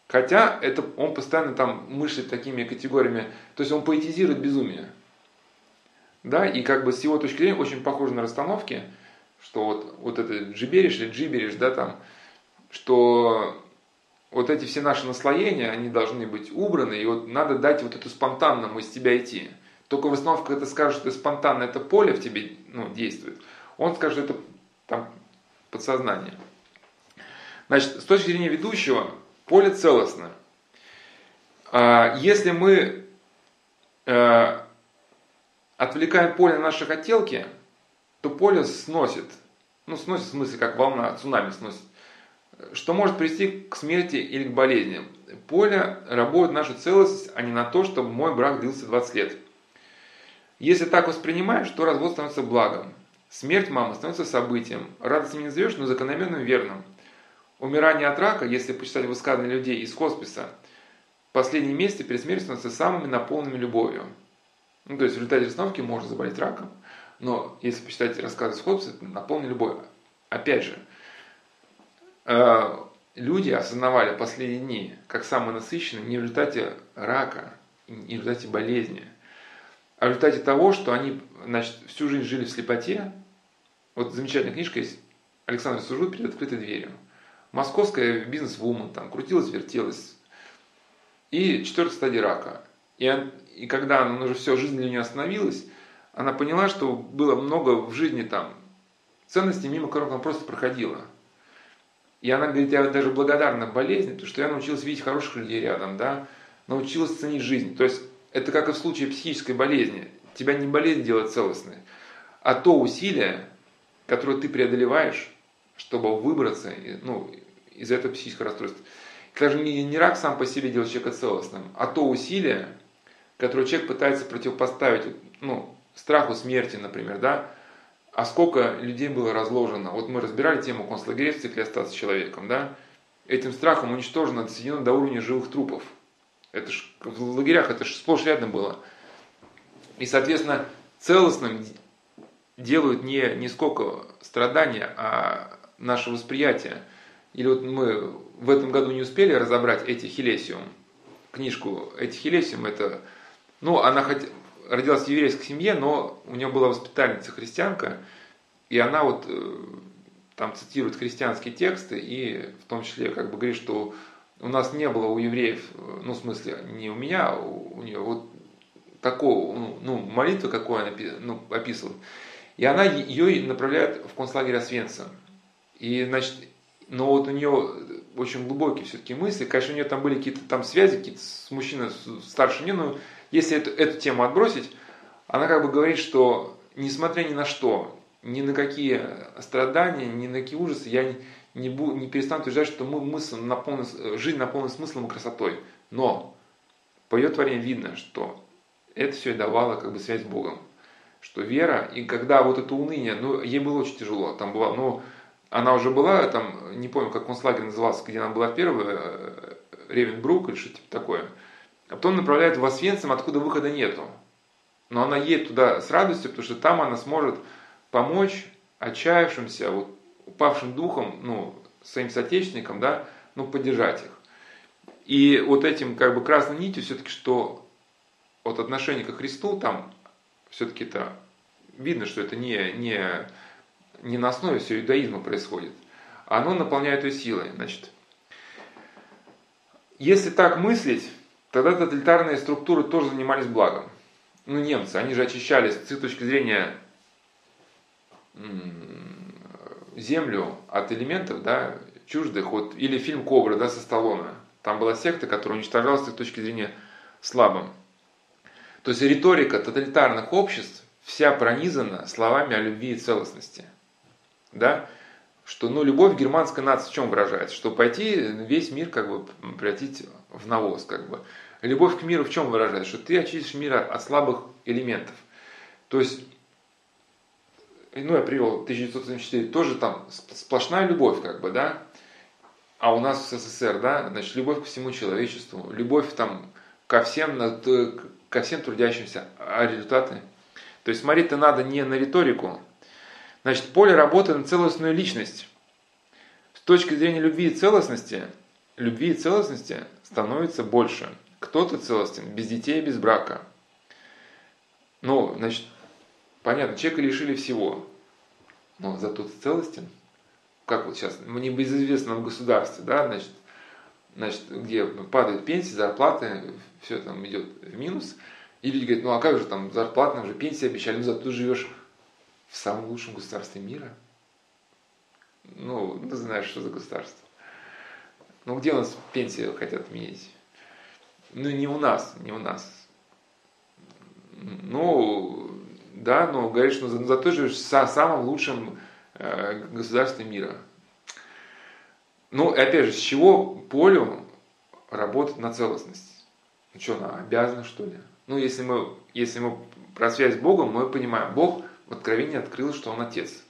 Хотя это, он постоянно там мыслит такими категориями, то есть он поэтизирует безумие. Да, и как бы с его точки зрения очень похоже на расстановки, что вот, вот это джибериш или джибериш, да, там, что вот эти все наши наслоения, они должны быть убраны, и вот надо дать вот эту спонтанному из тебя идти. Только в основном, когда ты скажешь, что спонтанно это поле в тебе ну, действует, он скажет, что это там подсознание. Значит, с точки зрения ведущего, поле целостно. А, если мы э, отвлекаем поле на наши хотелки, то поле сносит. Ну, сносит в смысле, как волна, цунами сносит. Что может привести к смерти или к болезни. Поле работает на нашу целостность, а не на то, чтобы мой брак длился 20 лет. Если так воспринимаешь, то развод становится благом. Смерть мамы становится событием. Радость не назовешь, но закономерным верным. Умирание от рака, если почитать высказывания людей из хосписа, последние месяцы перед смертью становятся самыми наполненными любовью. Ну, то есть в результате расстановки можно заболеть раком, но если почитать рассказы хосписа, это наполнен любовью. Опять же, э, люди осознавали последние дни как самые насыщенные не в результате рака, не в результате болезни, а в результате того, что они значит, всю жизнь жили в слепоте. Вот замечательная книжка есть Александр Сужу перед открытой дверью. Московская бизнес-вумен, там крутилась, вертелась. И четвертая стадия рака. И, и когда она уже все, жизнь для нее остановилась, она поняла, что было много в жизни там ценностей, мимо которых она просто проходила. И она говорит, я даже благодарна болезни, потому что я научилась видеть хороших людей рядом, да, научилась ценить жизнь. То есть это как и в случае психической болезни. Тебя не болезнь делает целостной, а то усилие, которое ты преодолеваешь, чтобы выбраться ну, из этого психического расстройства. Даже не, не рак сам по себе делает человека целостным, а то усилие, которое человек пытается противопоставить ну, страху смерти, например, да, а сколько людей было разложено. Вот мы разбирали тему концлагерей в цикле «Остаться человеком», да, этим страхом уничтожено, доведено до уровня живых трупов – это ж, в лагерях это же сплошь рядом было. И, соответственно, целостным делают не, не сколько страдания, а наше восприятие. Или вот мы в этом году не успели разобрать эти Хилесиум, книжку эти Хилесиум, это, ну, она хоть родилась в еврейской семье, но у нее была воспитательница христианка, и она вот э, там цитирует христианские тексты, и в том числе как бы говорит, что у нас не было у евреев, ну, в смысле, не у меня, а у, нее вот такого, ну, ну молитвы, какой она ну, описывала. И она ее направляет в концлагерь Освенца. И, значит, но вот у нее очень глубокие все-таки мысли. Конечно, у нее там были какие-то там связи какие-то с мужчиной старше нее, но если эту, эту тему отбросить, она как бы говорит, что несмотря ни на что, ни на какие страдания, ни на какие ужасы, я не, бу, не перестанут утверждать, что мы, мысль наполнен, жизнь наполнена смыслом и красотой. Но по ее творению видно, что это все и давало как бы связь с Богом. Что вера, и когда вот это уныние, ну, ей было очень тяжело, там была, ну, она уже была, там, не помню, как концлагерь назывался, где она была первая, э, Ревенбрук или что-то типа такое. А потом направляют в Освенцим, откуда выхода нету. Но она едет туда с радостью, потому что там она сможет помочь отчаявшимся, вот, упавшим духом, ну, своим соотечественникам, да, ну, поддержать их. И вот этим как бы красной нитью все-таки, что от отношения к Христу там все-таки это видно, что это не, не, не на основе все иудаизма происходит. Оно наполняет ее силой. Значит, если так мыслить, тогда тоталитарные структуры тоже занимались благом. Ну, немцы, они же очищались с точки зрения землю от элементов, да, чуждых, вот, или фильм «Кобра», да, со Сталлоне. Там была секта, которая уничтожалась с точки зрения слабым. То есть риторика тоталитарных обществ вся пронизана словами о любви и целостности. Да? Что ну, любовь германской нации в чем выражается? Что пойти весь мир как бы превратить в навоз. Как бы. Любовь к миру в чем выражается? Что ты очистишь мир от слабых элементов. То есть ну, я привел 1974, тоже там сплошная любовь, как бы, да, а у нас в СССР, да, значит, любовь к всему человечеству, любовь там ко всем, ко всем трудящимся, а результаты. То есть смотреть-то надо не на риторику. Значит, поле работает на целостную личность. С точки зрения любви и целостности, любви и целостности становится больше. Кто-то целостен без детей, без брака. Ну, значит, понятно, человека лишили всего. Но зато ты целостен. Как вот сейчас, в небезызвестном государстве, да, значит, значит, где падают пенсии, зарплаты, все там идет в минус. И люди говорят, ну а как же там зарплата, нам же пенсии обещали, ну зато ты живешь в самом лучшем государстве мира. Ну, ты знаешь, что за государство. Ну где у нас пенсии хотят отменить? Ну не у нас, не у нас. Ну, да, но говоришь, ну зато живешь в самом лучшем э, государстве мира. Ну, опять же, с чего полю работать на целостность? Ну что, она обязана, что ли? Ну, если мы, если мы про связь с Богом, мы понимаем, Бог в Откровении открыл, что Он Отец.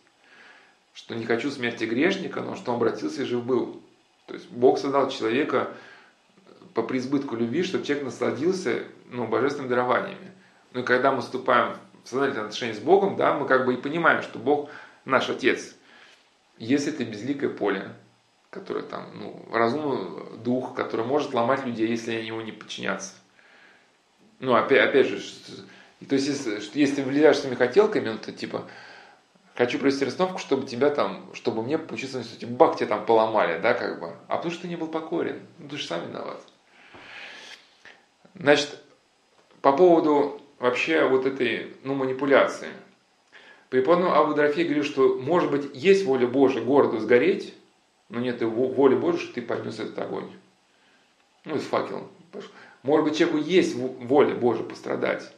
Что не хочу смерти грешника, но что Он обратился и жив был. То есть Бог создал человека по преизбытку любви, чтобы человек насладился ну, божественными дарованиями. Ну и когда мы вступаем в сознательное отношение с Богом, да, мы как бы и понимаем, что Бог наш Отец. Если это безликое поле, который там, ну, разумный дух, который может ломать людей, если они ему не подчинятся. Ну, опять, опять же, то есть, если, если влезаешь своими хотелками, ну, то типа, хочу провести расстановку, чтобы тебя там, чтобы мне получиться, что типа, бах, тебя там поломали, да, как бы. А потому что ты не был покорен. Ну, ты же сам виноват. Значит, по поводу вообще вот этой, ну, манипуляции. Преподобный Абу Драфей говорил, что, может быть, есть воля Божия городу сгореть, но нет воли Божьей, что ты поднес этот огонь. Ну, и с факелом. Может быть, человеку есть воля Божия пострадать,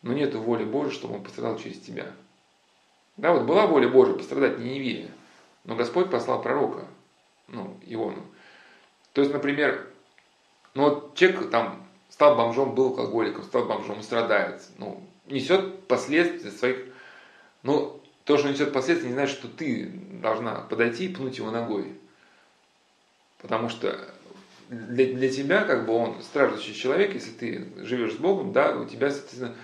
но нет воли Божьей, чтобы он пострадал через тебя. Да, вот была воля Божия пострадать Ниневии, но Господь послал пророка, ну, Иону. То есть, например, ну вот человек там стал бомжом, был алкоголиком, стал бомжом, страдает, ну, несет последствия своих, ну, то, что несет последствия, не значит, что ты должна подойти и пнуть его ногой. Потому что для, для тебя, как бы он страждущий человек, если ты живешь с Богом, да, у тебя, соответственно,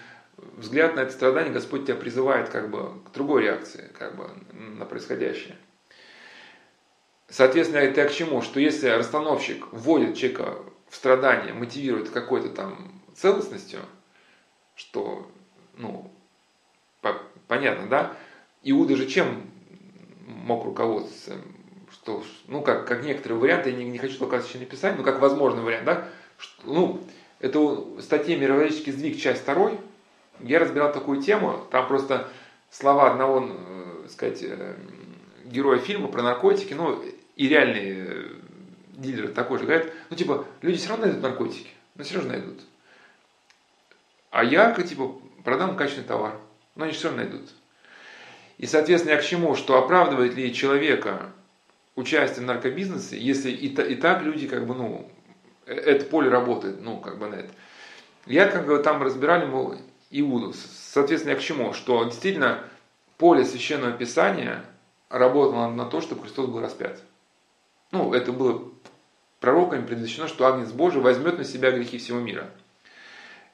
взгляд на это страдание, Господь тебя призывает как бы к другой реакции, как бы на происходящее. Соответственно, это к чему? Что если расстановщик вводит человека в страдание, мотивирует какой-то там целостностью, что, ну, по, понятно, да, Иуда же чем мог руководствоваться? Что, ну, как, как некоторые варианты, я не, не хочу только сейчас но как возможный вариант, да? Что, ну, это в статье «Мировоззренческий сдвиг», часть второй, я разбирал такую тему, там просто слова одного, э, сказать, э, героя фильма про наркотики, ну, и реальные э, дилеры такой же говорят, ну, типа, люди все равно найдут наркотики, ну, все равно найдут. А я, типа, продам качественный товар, но они все равно найдут. И, соответственно, я к чему? Что оправдывает ли человека участие в наркобизнесе, если и, и так люди как бы, ну, это поле работает, ну, как бы на это. Я как бы там разбирали ему Иуду. Соответственно, я к чему? Что действительно поле священного писания работало на то, чтобы Христос был распят. Ну, это было пророками предвещено, что Агнец Божий возьмет на себя грехи всего мира.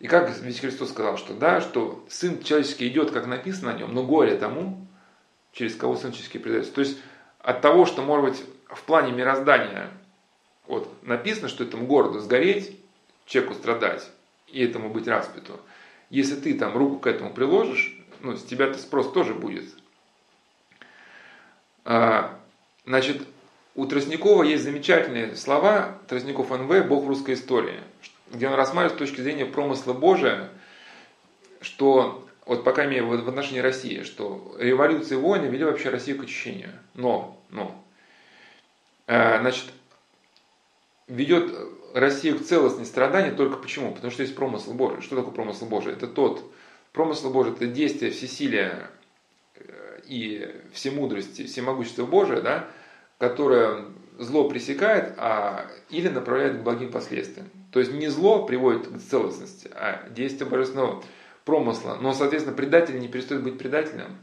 И как ведь Христос сказал, что да, что Сын человеческий идет, как написано о нем, но горе тому, через кого Сын человеческий предается. То есть от того, что, может быть, в плане мироздания вот, написано, что этому городу сгореть, человеку страдать и этому быть распяту, если ты там руку к этому приложишь, ну, с тебя-то спрос тоже будет. А, значит, у Тростникова есть замечательные слова, Тростников НВ «Бог в русской истории», где он рассматривает с точки зрения промысла Божия, что вот пока имею в отношении России, что революции и войны вели вообще Россию к очищению. Но, но, э, значит, ведет Россию к целостной страданию только почему? Потому что есть промысл Божий. Что такое промысл Божий? Это тот, промысл Божий, это действие всесилия э, и всемудрости, всемогущества Божия, да, которое зло пресекает, а или направляет к благим последствиям. То есть не зло приводит к целостности, а действие божественного промысла. Но, соответственно, предатель не перестает быть предателем,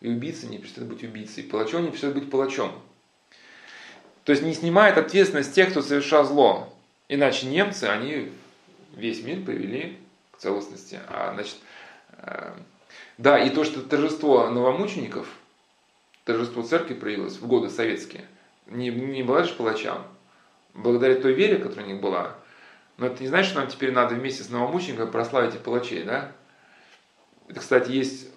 и убийца не перестает быть убийцей, и палачом не перестает быть палачом. То есть не снимает ответственность тех, кто совершал зло. Иначе немцы, они весь мир привели к целостности. А, значит, э, Да, и то, что торжество новомучеников, торжество церкви проявилось в годы советские, не, не лишь палачам, благодаря той вере, которая у них была. Но это не значит, что нам теперь надо вместе с новомучениками прославить и палачей, да? Это, кстати, есть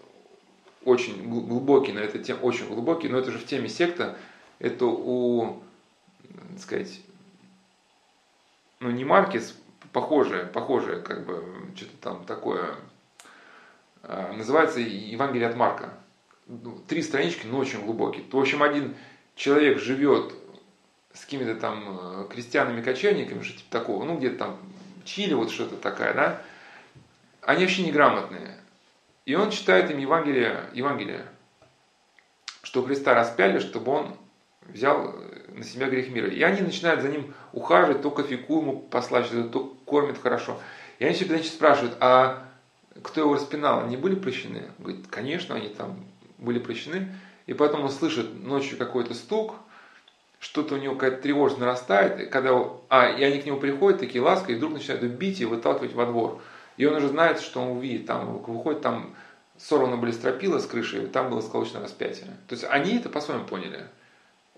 очень глубокий на этой теме, очень глубокий, но это же в теме секта, это у, так сказать, ну не Маркис, похожее, похожее, как бы, что-то там такое, а, называется Евангелие от Марка. Ну, три странички, но очень глубокие. В общем, один человек живет с какими-то там э, крестьянами-кочевниками, что типа такого, ну где-то там Чили, вот что-то такая, да, они вообще неграмотные. И он читает им Евангелие, Евангелие, что Христа распяли, чтобы он взял э, на себя грех мира. И они начинают за ним ухаживать, то кофейку ему послать, то кормят хорошо. И они все значит, спрашивают, а кто его распинал, они были прощены? Он говорит, конечно, они там были прощены. И потом он слышит ночью какой-то стук, что-то у него какая-то тревожность нарастает, и когда, а, и они к нему приходят, такие ласковые, и вдруг начинают бить и выталкивать во двор. И он уже знает, что он увидит, там выходит, там сорваны были стропила с крыши, и там было сколочное распятие. То есть они это по-своему поняли.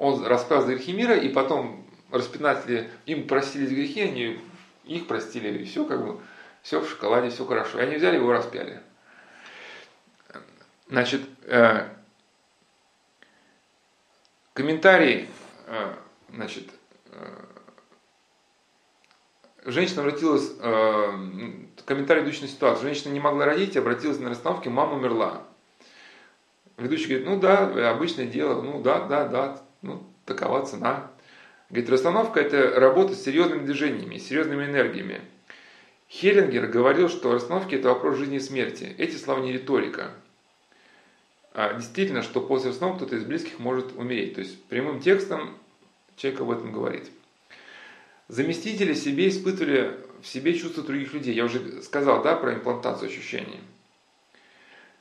Он распял за грехи мира, и потом распинатели, им простились грехи, они их простили, и все как бы, все в шоколаде, все хорошо. И они взяли его распяли. Значит, э, комментарий, э, значит, э, женщина обратилась, э, комментарий идущий на ситуацию, женщина не могла родить, обратилась на расстановке, мама умерла. Ведущий говорит, ну да, обычное дело, ну да, да, да, ну такова цена. Говорит, это работа с серьезными движениями, серьезными энергиями. Хеллингер говорил, что расстановки это вопрос жизни и смерти. Эти слова не риторика. А действительно, что после сна кто-то из близких может умереть. То есть прямым текстом человек об этом говорит. Заместители себе испытывали в себе чувства других людей. Я уже сказал, да, про имплантацию ощущений.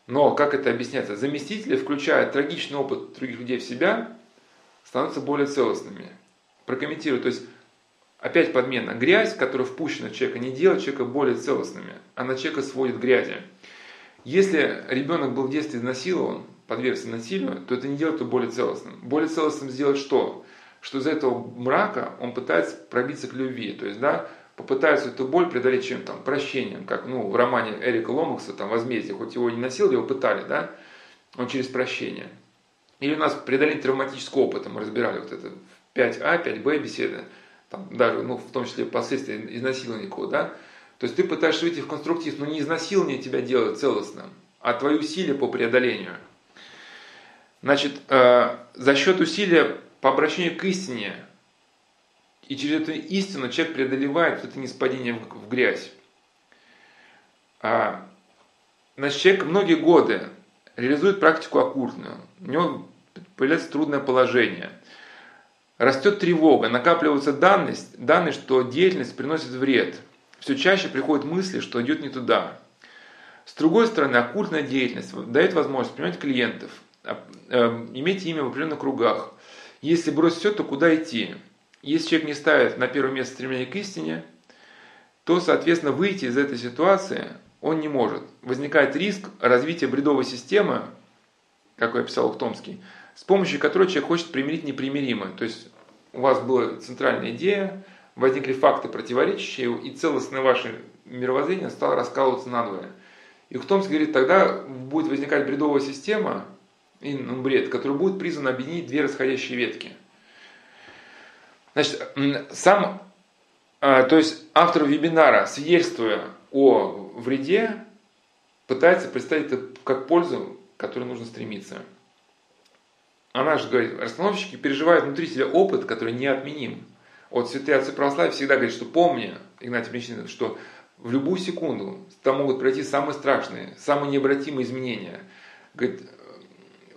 Но как это объясняется? Заместители, включая трагичный опыт других людей в себя, становятся более целостными. Прокомментирую. То есть, опять подмена. Грязь, которая впущена в человека, не делает человека более целостными. Она человека сводит грязи. Если ребенок был в детстве изнасилован, подвергся насилию, то это не делает его более целостным. Более целостным сделать что? Что из этого мрака он пытается пробиться к любви. То есть, да, попытается эту боль преодолеть чем там, прощением, как ну, в романе Эрика Ломакса, там, «Возмездие», хоть его не насиловали, его пытали, да, он через прощение. Или у нас преодоление травматического опыта, мы разбирали вот это в 5А, 5Б беседы, там, даже, ну, в том числе последствия изнасилования да, то есть ты пытаешься выйти в конструктив, но не изнасилование тебя делает целостным, а твои усилия по преодолению. Значит, э, за счет усилия по обращению к истине, и через эту истину человек преодолевает вот это неспадение в, в грязь. А, значит, человек многие годы реализует практику оккультную. У него появляется трудное положение. Растет тревога, накапливаются данные, данные, что деятельность приносит вред – все чаще приходят мысли, что идет не туда. С другой стороны, оккультная деятельность дает возможность принимать клиентов, а, э, иметь имя в определенных кругах. Если бросить все, то куда идти? Если человек не ставит на первое место стремление к истине, то, соответственно, выйти из этой ситуации он не может. Возникает риск развития бредовой системы, как я писал Ухтомский, с помощью которой человек хочет примирить непримиримое. То есть у вас была центральная идея, возникли факты противоречащие, и целостное ваше мировоззрение стало раскалываться надвое. И Хтомский говорит, тогда будет возникать бредовая система, и, ну, бред, который будет призван объединить две расходящие ветки. Значит, сам, а, то есть автор вебинара, свидетельствуя о вреде, пытается представить это как пользу, к которой нужно стремиться. Она же говорит, расстановщики переживают внутри себя опыт, который неотменим. Вот святые отцы православия всегда говорят, что помни, Игнатий Мечников, что в любую секунду там могут пройти самые страшные, самые необратимые изменения. Говорит,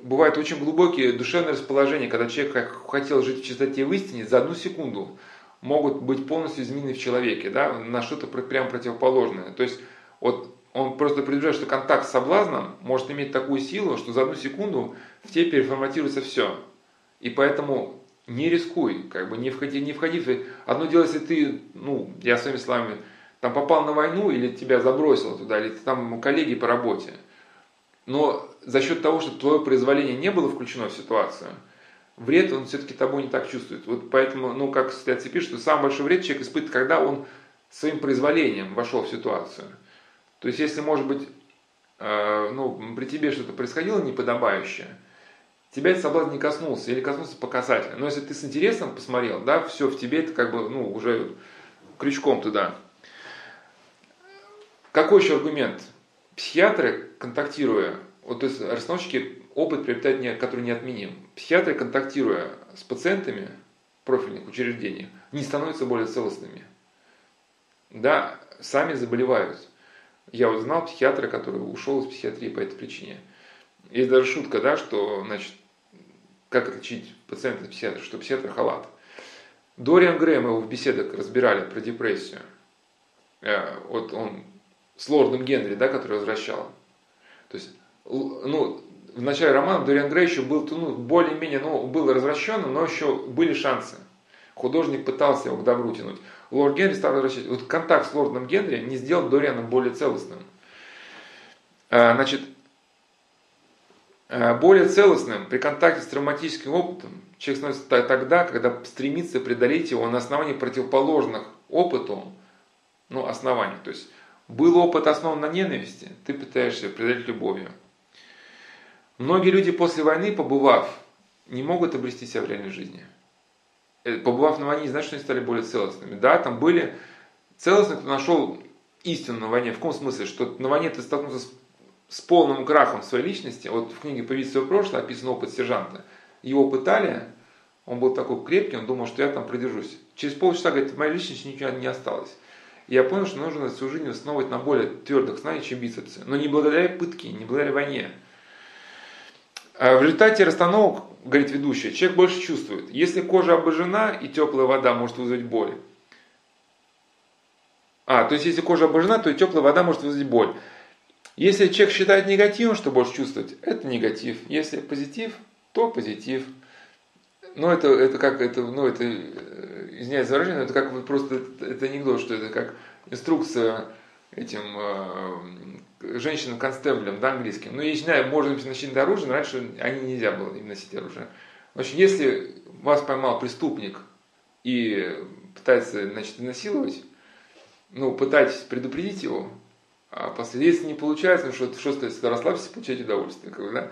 бывают очень глубокие душевные расположения, когда человек хотел жить в чистоте и в истине, за одну секунду могут быть полностью изменены в человеке, да, на что-то прям противоположное. То есть вот он просто предупреждает, что контакт с соблазном может иметь такую силу, что за одну секунду в тебе переформатируется все. И поэтому не рискуй, как бы не входи, не входи. Одно дело, если ты, ну, я своими словами, там попал на войну или тебя забросило туда, или ты там коллеги по работе. но за счет того, что твое произволение не было включено в ситуацию, вред он все-таки тобой не так чувствует. Вот поэтому, ну, как Святцы пишет, что самый большой вред человек испытывает, когда он своим произволением вошел в ситуацию. То есть, если, может быть, э, ну, при тебе что-то происходило неподобающее, тебя этот соблазн не коснулся или коснулся по касательно. Но если ты с интересом посмотрел, да, все в тебе это как бы, ну, уже крючком туда. Какой еще аргумент? Психиатры, контактируя, вот то есть расстановщики опыт приобретают, не, который неотменим. Психиатры, контактируя с пациентами профильных учреждениях, не становятся более целостными. Да, сами заболевают. Я вот знал психиатра, который ушел из психиатрии по этой причине. Есть даже шутка, да, что, значит, как отличить пациента от психиатра, что психиатр халат. Дориан Грэм его в беседах разбирали про депрессию. Э, вот он с лордом Генри, да, который возвращал. То есть, ну, в начале романа Дориан Грей еще был ну, более-менее, ну, был развращенным, но еще были шансы. Художник пытался его к добру тянуть. Лорд Генри стал возвращать. Вот контакт с лордом Генри не сделал Дориана более целостным. А, значит, а, более целостным при контакте с травматическим опытом человек становится тогда, когда стремится преодолеть его на основании противоположных опыту ну, оснований. То есть был опыт основан на ненависти, ты пытаешься преодолеть любовью. Многие люди после войны, побывав, не могут обрести себя в реальной жизни. Э, побывав на войне, не значит, что они стали более целостными. Да, там были целостные, кто нашел истину на войне. В каком смысле? Что на войне ты столкнулся с, с полным крахом своей личности. Вот в книге «Повид свое прошлое» описан опыт сержанта. Его пытали, он был такой крепкий, он думал, что я там продержусь. Через полчаса, говорит, в моей личности ничего не осталось. И я понял, что нужно свою жизнь основывать на более твердых знаниях, чем бицепсы. Но не благодаря пытке, не благодаря войне. А в результате расстановок, говорит ведущая, человек больше чувствует. Если кожа обожжена и теплая вода может вызвать боль. А, то есть если кожа обожжена, то и теплая вода может вызвать боль. Если человек считает негативом, что больше чувствовать, это негатив. Если позитив, то позитив. Но это, это как, это, ну, это, э, извиняюсь за выражение, это как просто, это, это анекдот, что это как инструкция этим э, женщинам-констеблям, да, английским. Ну, я не знаю, можно носить оружие, но раньше они нельзя было им носить оружие. В общем, если вас поймал преступник и пытается, значит, насиловать, ну, пытайтесь предупредить его, а после, если не получается, ну, что, что если расслабься, получайте удовольствие. Как бы, да?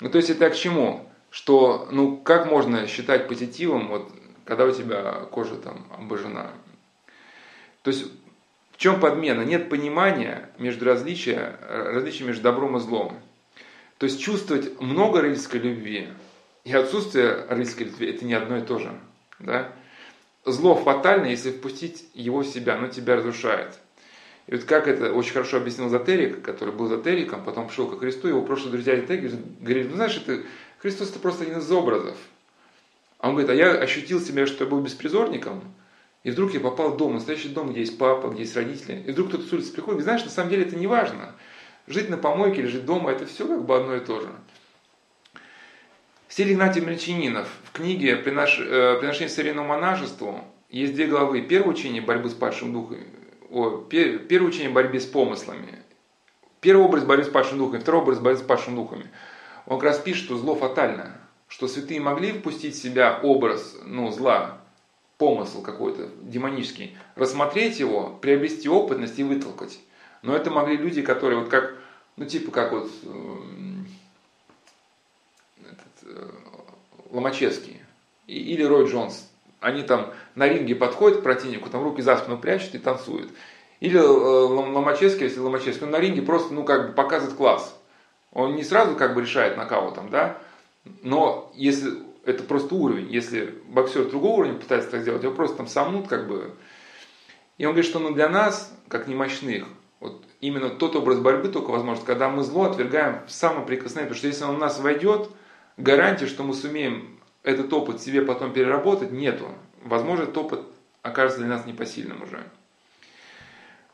Ну, то есть это к чему? Что, ну, как можно считать позитивом, вот, когда у тебя кожа там обожжена? То есть чем подмена? Нет понимания между различия, различия между добром и злом. То есть чувствовать много родительской любви и отсутствие родительской любви – это не одно и то же. Да? Зло фатально, если впустить его в себя, оно тебя разрушает. И вот как это очень хорошо объяснил Затерик, который был Затериком, потом пришел ко Христу, его прошлые друзья Затерики говорили, ну знаешь, это, Христос это просто один из образов. А он говорит, а я ощутил себя, что я был беспризорником, и вдруг я попал в дом, настоящий дом, где есть папа, где есть родители. И вдруг кто-то с улицы приходит, и знаешь, на самом деле это не важно. Жить на помойке или жить дома, это все как бы одно и то же. Стиль Игнатий Мельчининов в книге «Принош... Э, «Приношение современному монашеству» есть две главы. Первое учение борьбы с падшим духом, о, первое учение борьбы с помыслами. Первый образ борьбы с падшим духом, второй образ борьбы с падшим духами. Он как раз пишет, что зло фатально, что святые могли впустить в себя образ ну, зла, помысл какой-то демонический, рассмотреть его, приобрести опытность и вытолкать. Но это могли люди, которые вот как, ну типа как вот э, этот, э, Ломачевский или Рой Джонс. Они там на ринге подходят к противнику, там руки за спину прячут и танцуют. Или э, Ломачевский, если Ломачевский, он на ринге просто, ну, как бы показывает класс. Он не сразу как бы решает нокаутом, да, но если это просто уровень. Если боксер другого уровня пытается так сделать, его просто там сомнут как бы. И он говорит, что ну, для нас, как немощных, вот именно тот образ борьбы только возможен, когда мы зло отвергаем прикосновении. Потому что если он в нас войдет, гарантии, что мы сумеем этот опыт себе потом переработать, нету. Возможно, этот опыт окажется для нас непосильным уже.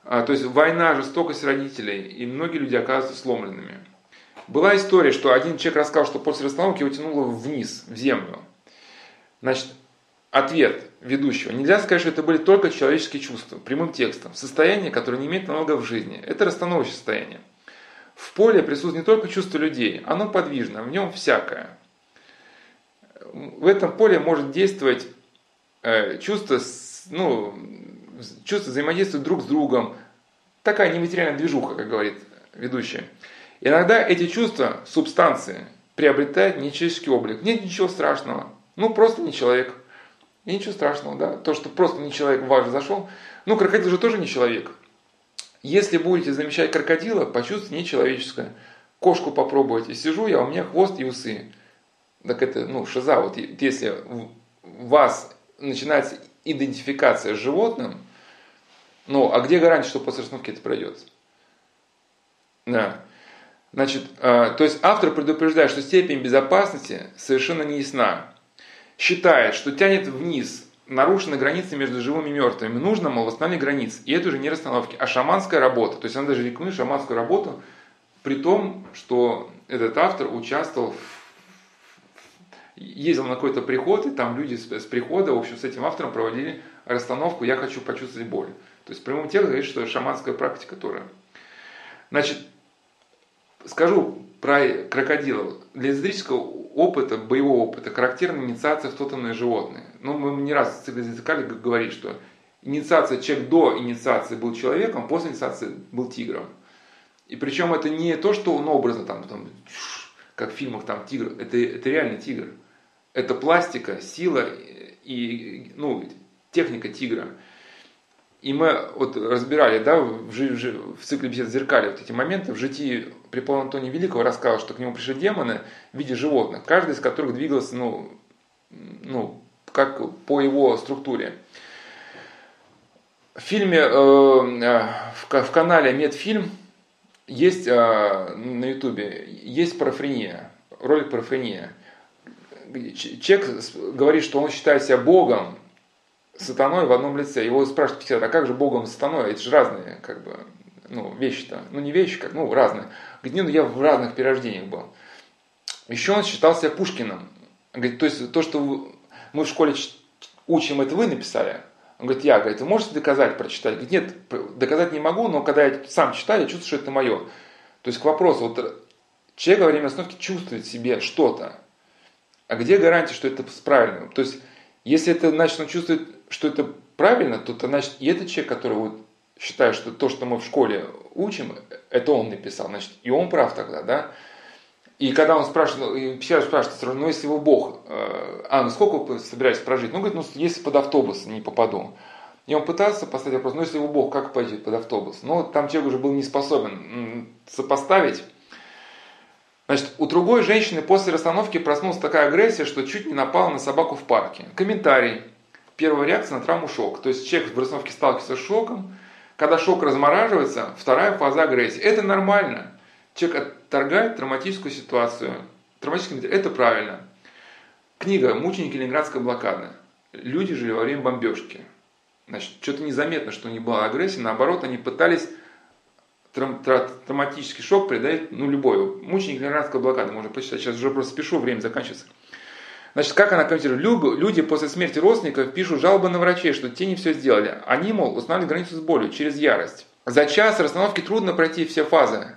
А, то есть война, жестокость родителей, и многие люди оказываются сломленными. Была история, что один человек рассказал, что после расстановки его тянуло вниз, в землю. Значит, ответ ведущего. Нельзя сказать, что это были только человеческие чувства, прямым текстом. Состояние, которое не имеет много в жизни. Это расстановочное состояние. В поле присутствует не только чувство людей, оно подвижно, в нем всякое. В этом поле может действовать э, чувство, ну, чувство взаимодействия друг с другом, такая нематериальная движуха, как говорит ведущая. Иногда эти чувства, субстанции, приобретают нечеловеческий облик. Нет ничего страшного. Ну, просто не человек. И ничего страшного, да. То, что просто не человек в ваш зашел. Ну, крокодил же тоже не человек. Если будете замечать крокодила, почувствуйте нечеловеческое. Кошку попробуйте. Сижу я, у меня хвост и усы. Так это, ну, шиза. Вот если у вас начинается идентификация с животным, ну, а где гарантия, что после расстановки это пройдет? Да. Значит, э, то есть автор предупреждает, что степень безопасности совершенно не ясна. Считает, что тянет вниз нарушены границы между живыми и мертвыми. Нужно, мол, восстановить границы. И это уже не расстановки, а шаманская работа. То есть он даже рекомендует шаманскую работу, при том, что этот автор участвовал в ездил на какой-то приход, и там люди с, с прихода, в общем, с этим автором проводили расстановку «Я хочу почувствовать боль». То есть в прямом тексте говорит, что это шаманская практика Тора. Значит, скажу про крокодилов. Для эзотерического опыта, боевого опыта, характерна инициация в тотемное животное. Ну, мы не раз Зацикали говорили, что инициация, человек до инициации был человеком, после инициации был тигром. И причем это не то, что он образно там, там как в фильмах там тигр, это, это реально тигр. Это пластика, сила и ну, техника тигра. И мы вот разбирали, да, в, в, в цикле бесед зеркали вот эти моменты. В житии преподобного Антония Великого рассказал, что к нему пришли демоны в виде животных, каждый из которых двигался, ну, ну как по его структуре. В фильме, э в, в канале Медфильм есть э, на ютубе, есть парафрения, ролик парафрения. Человек говорит, что он считает себя Богом, сатаной в одном лице. Его спрашивают всегда, а как же Богом и сатаной? Это же разные как бы, ну, вещи-то. Ну, не вещи, как, ну, разные. Говорит, ну, я в разных перерождениях был. Еще он считал себя Пушкиным. Говорит, то есть то, что мы в школе учим, это вы написали. Он говорит, я, говорит, вы можете доказать, прочитать? Говорит, нет, доказать не могу, но когда я сам читаю, я чувствую, что это мое. То есть к вопросу, вот человек во время остановки чувствует в себе что-то. А где гарантия, что это правильно? То есть, если это, значит, он чувствует, что это правильно, то это значит, и этот человек, который вот считает, что то, что мы в школе учим, это он написал, значит, и он прав тогда, да? И когда он спрашивает, и психиатр спрашивает, ну если вы Бог, а, ну сколько вы собираетесь прожить? Ну, говорит, ну если под автобус не попаду. И он пытался поставить вопрос, ну если вы Бог, как пойдет под автобус? Ну, там человек уже был не способен сопоставить. Значит, у другой женщины после расстановки проснулась такая агрессия, что чуть не напала на собаку в парке. Комментарий. Первая реакция на травму шок. То есть человек в расстановке сталкивается с шоком. Когда шок размораживается, вторая фаза агрессии. Это нормально. Человек отторгает травматическую ситуацию. Травматический. Это правильно. Книга «Мученики Ленинградской блокады». Люди жили во время бомбежки. Значит, что-то незаметно, что не была агрессия. Наоборот, они пытались трав- травматический шок придать, ну, любой. Мученик Ленинградской блокады, можно почитать. Сейчас уже просто спешу, время заканчивается. Значит, как она комментирует? Люди после смерти родственников пишут жалобы на врачей, что те не все сделали. Они, мол, устанавливают границу с болью через ярость. За час расстановки трудно пройти все фазы.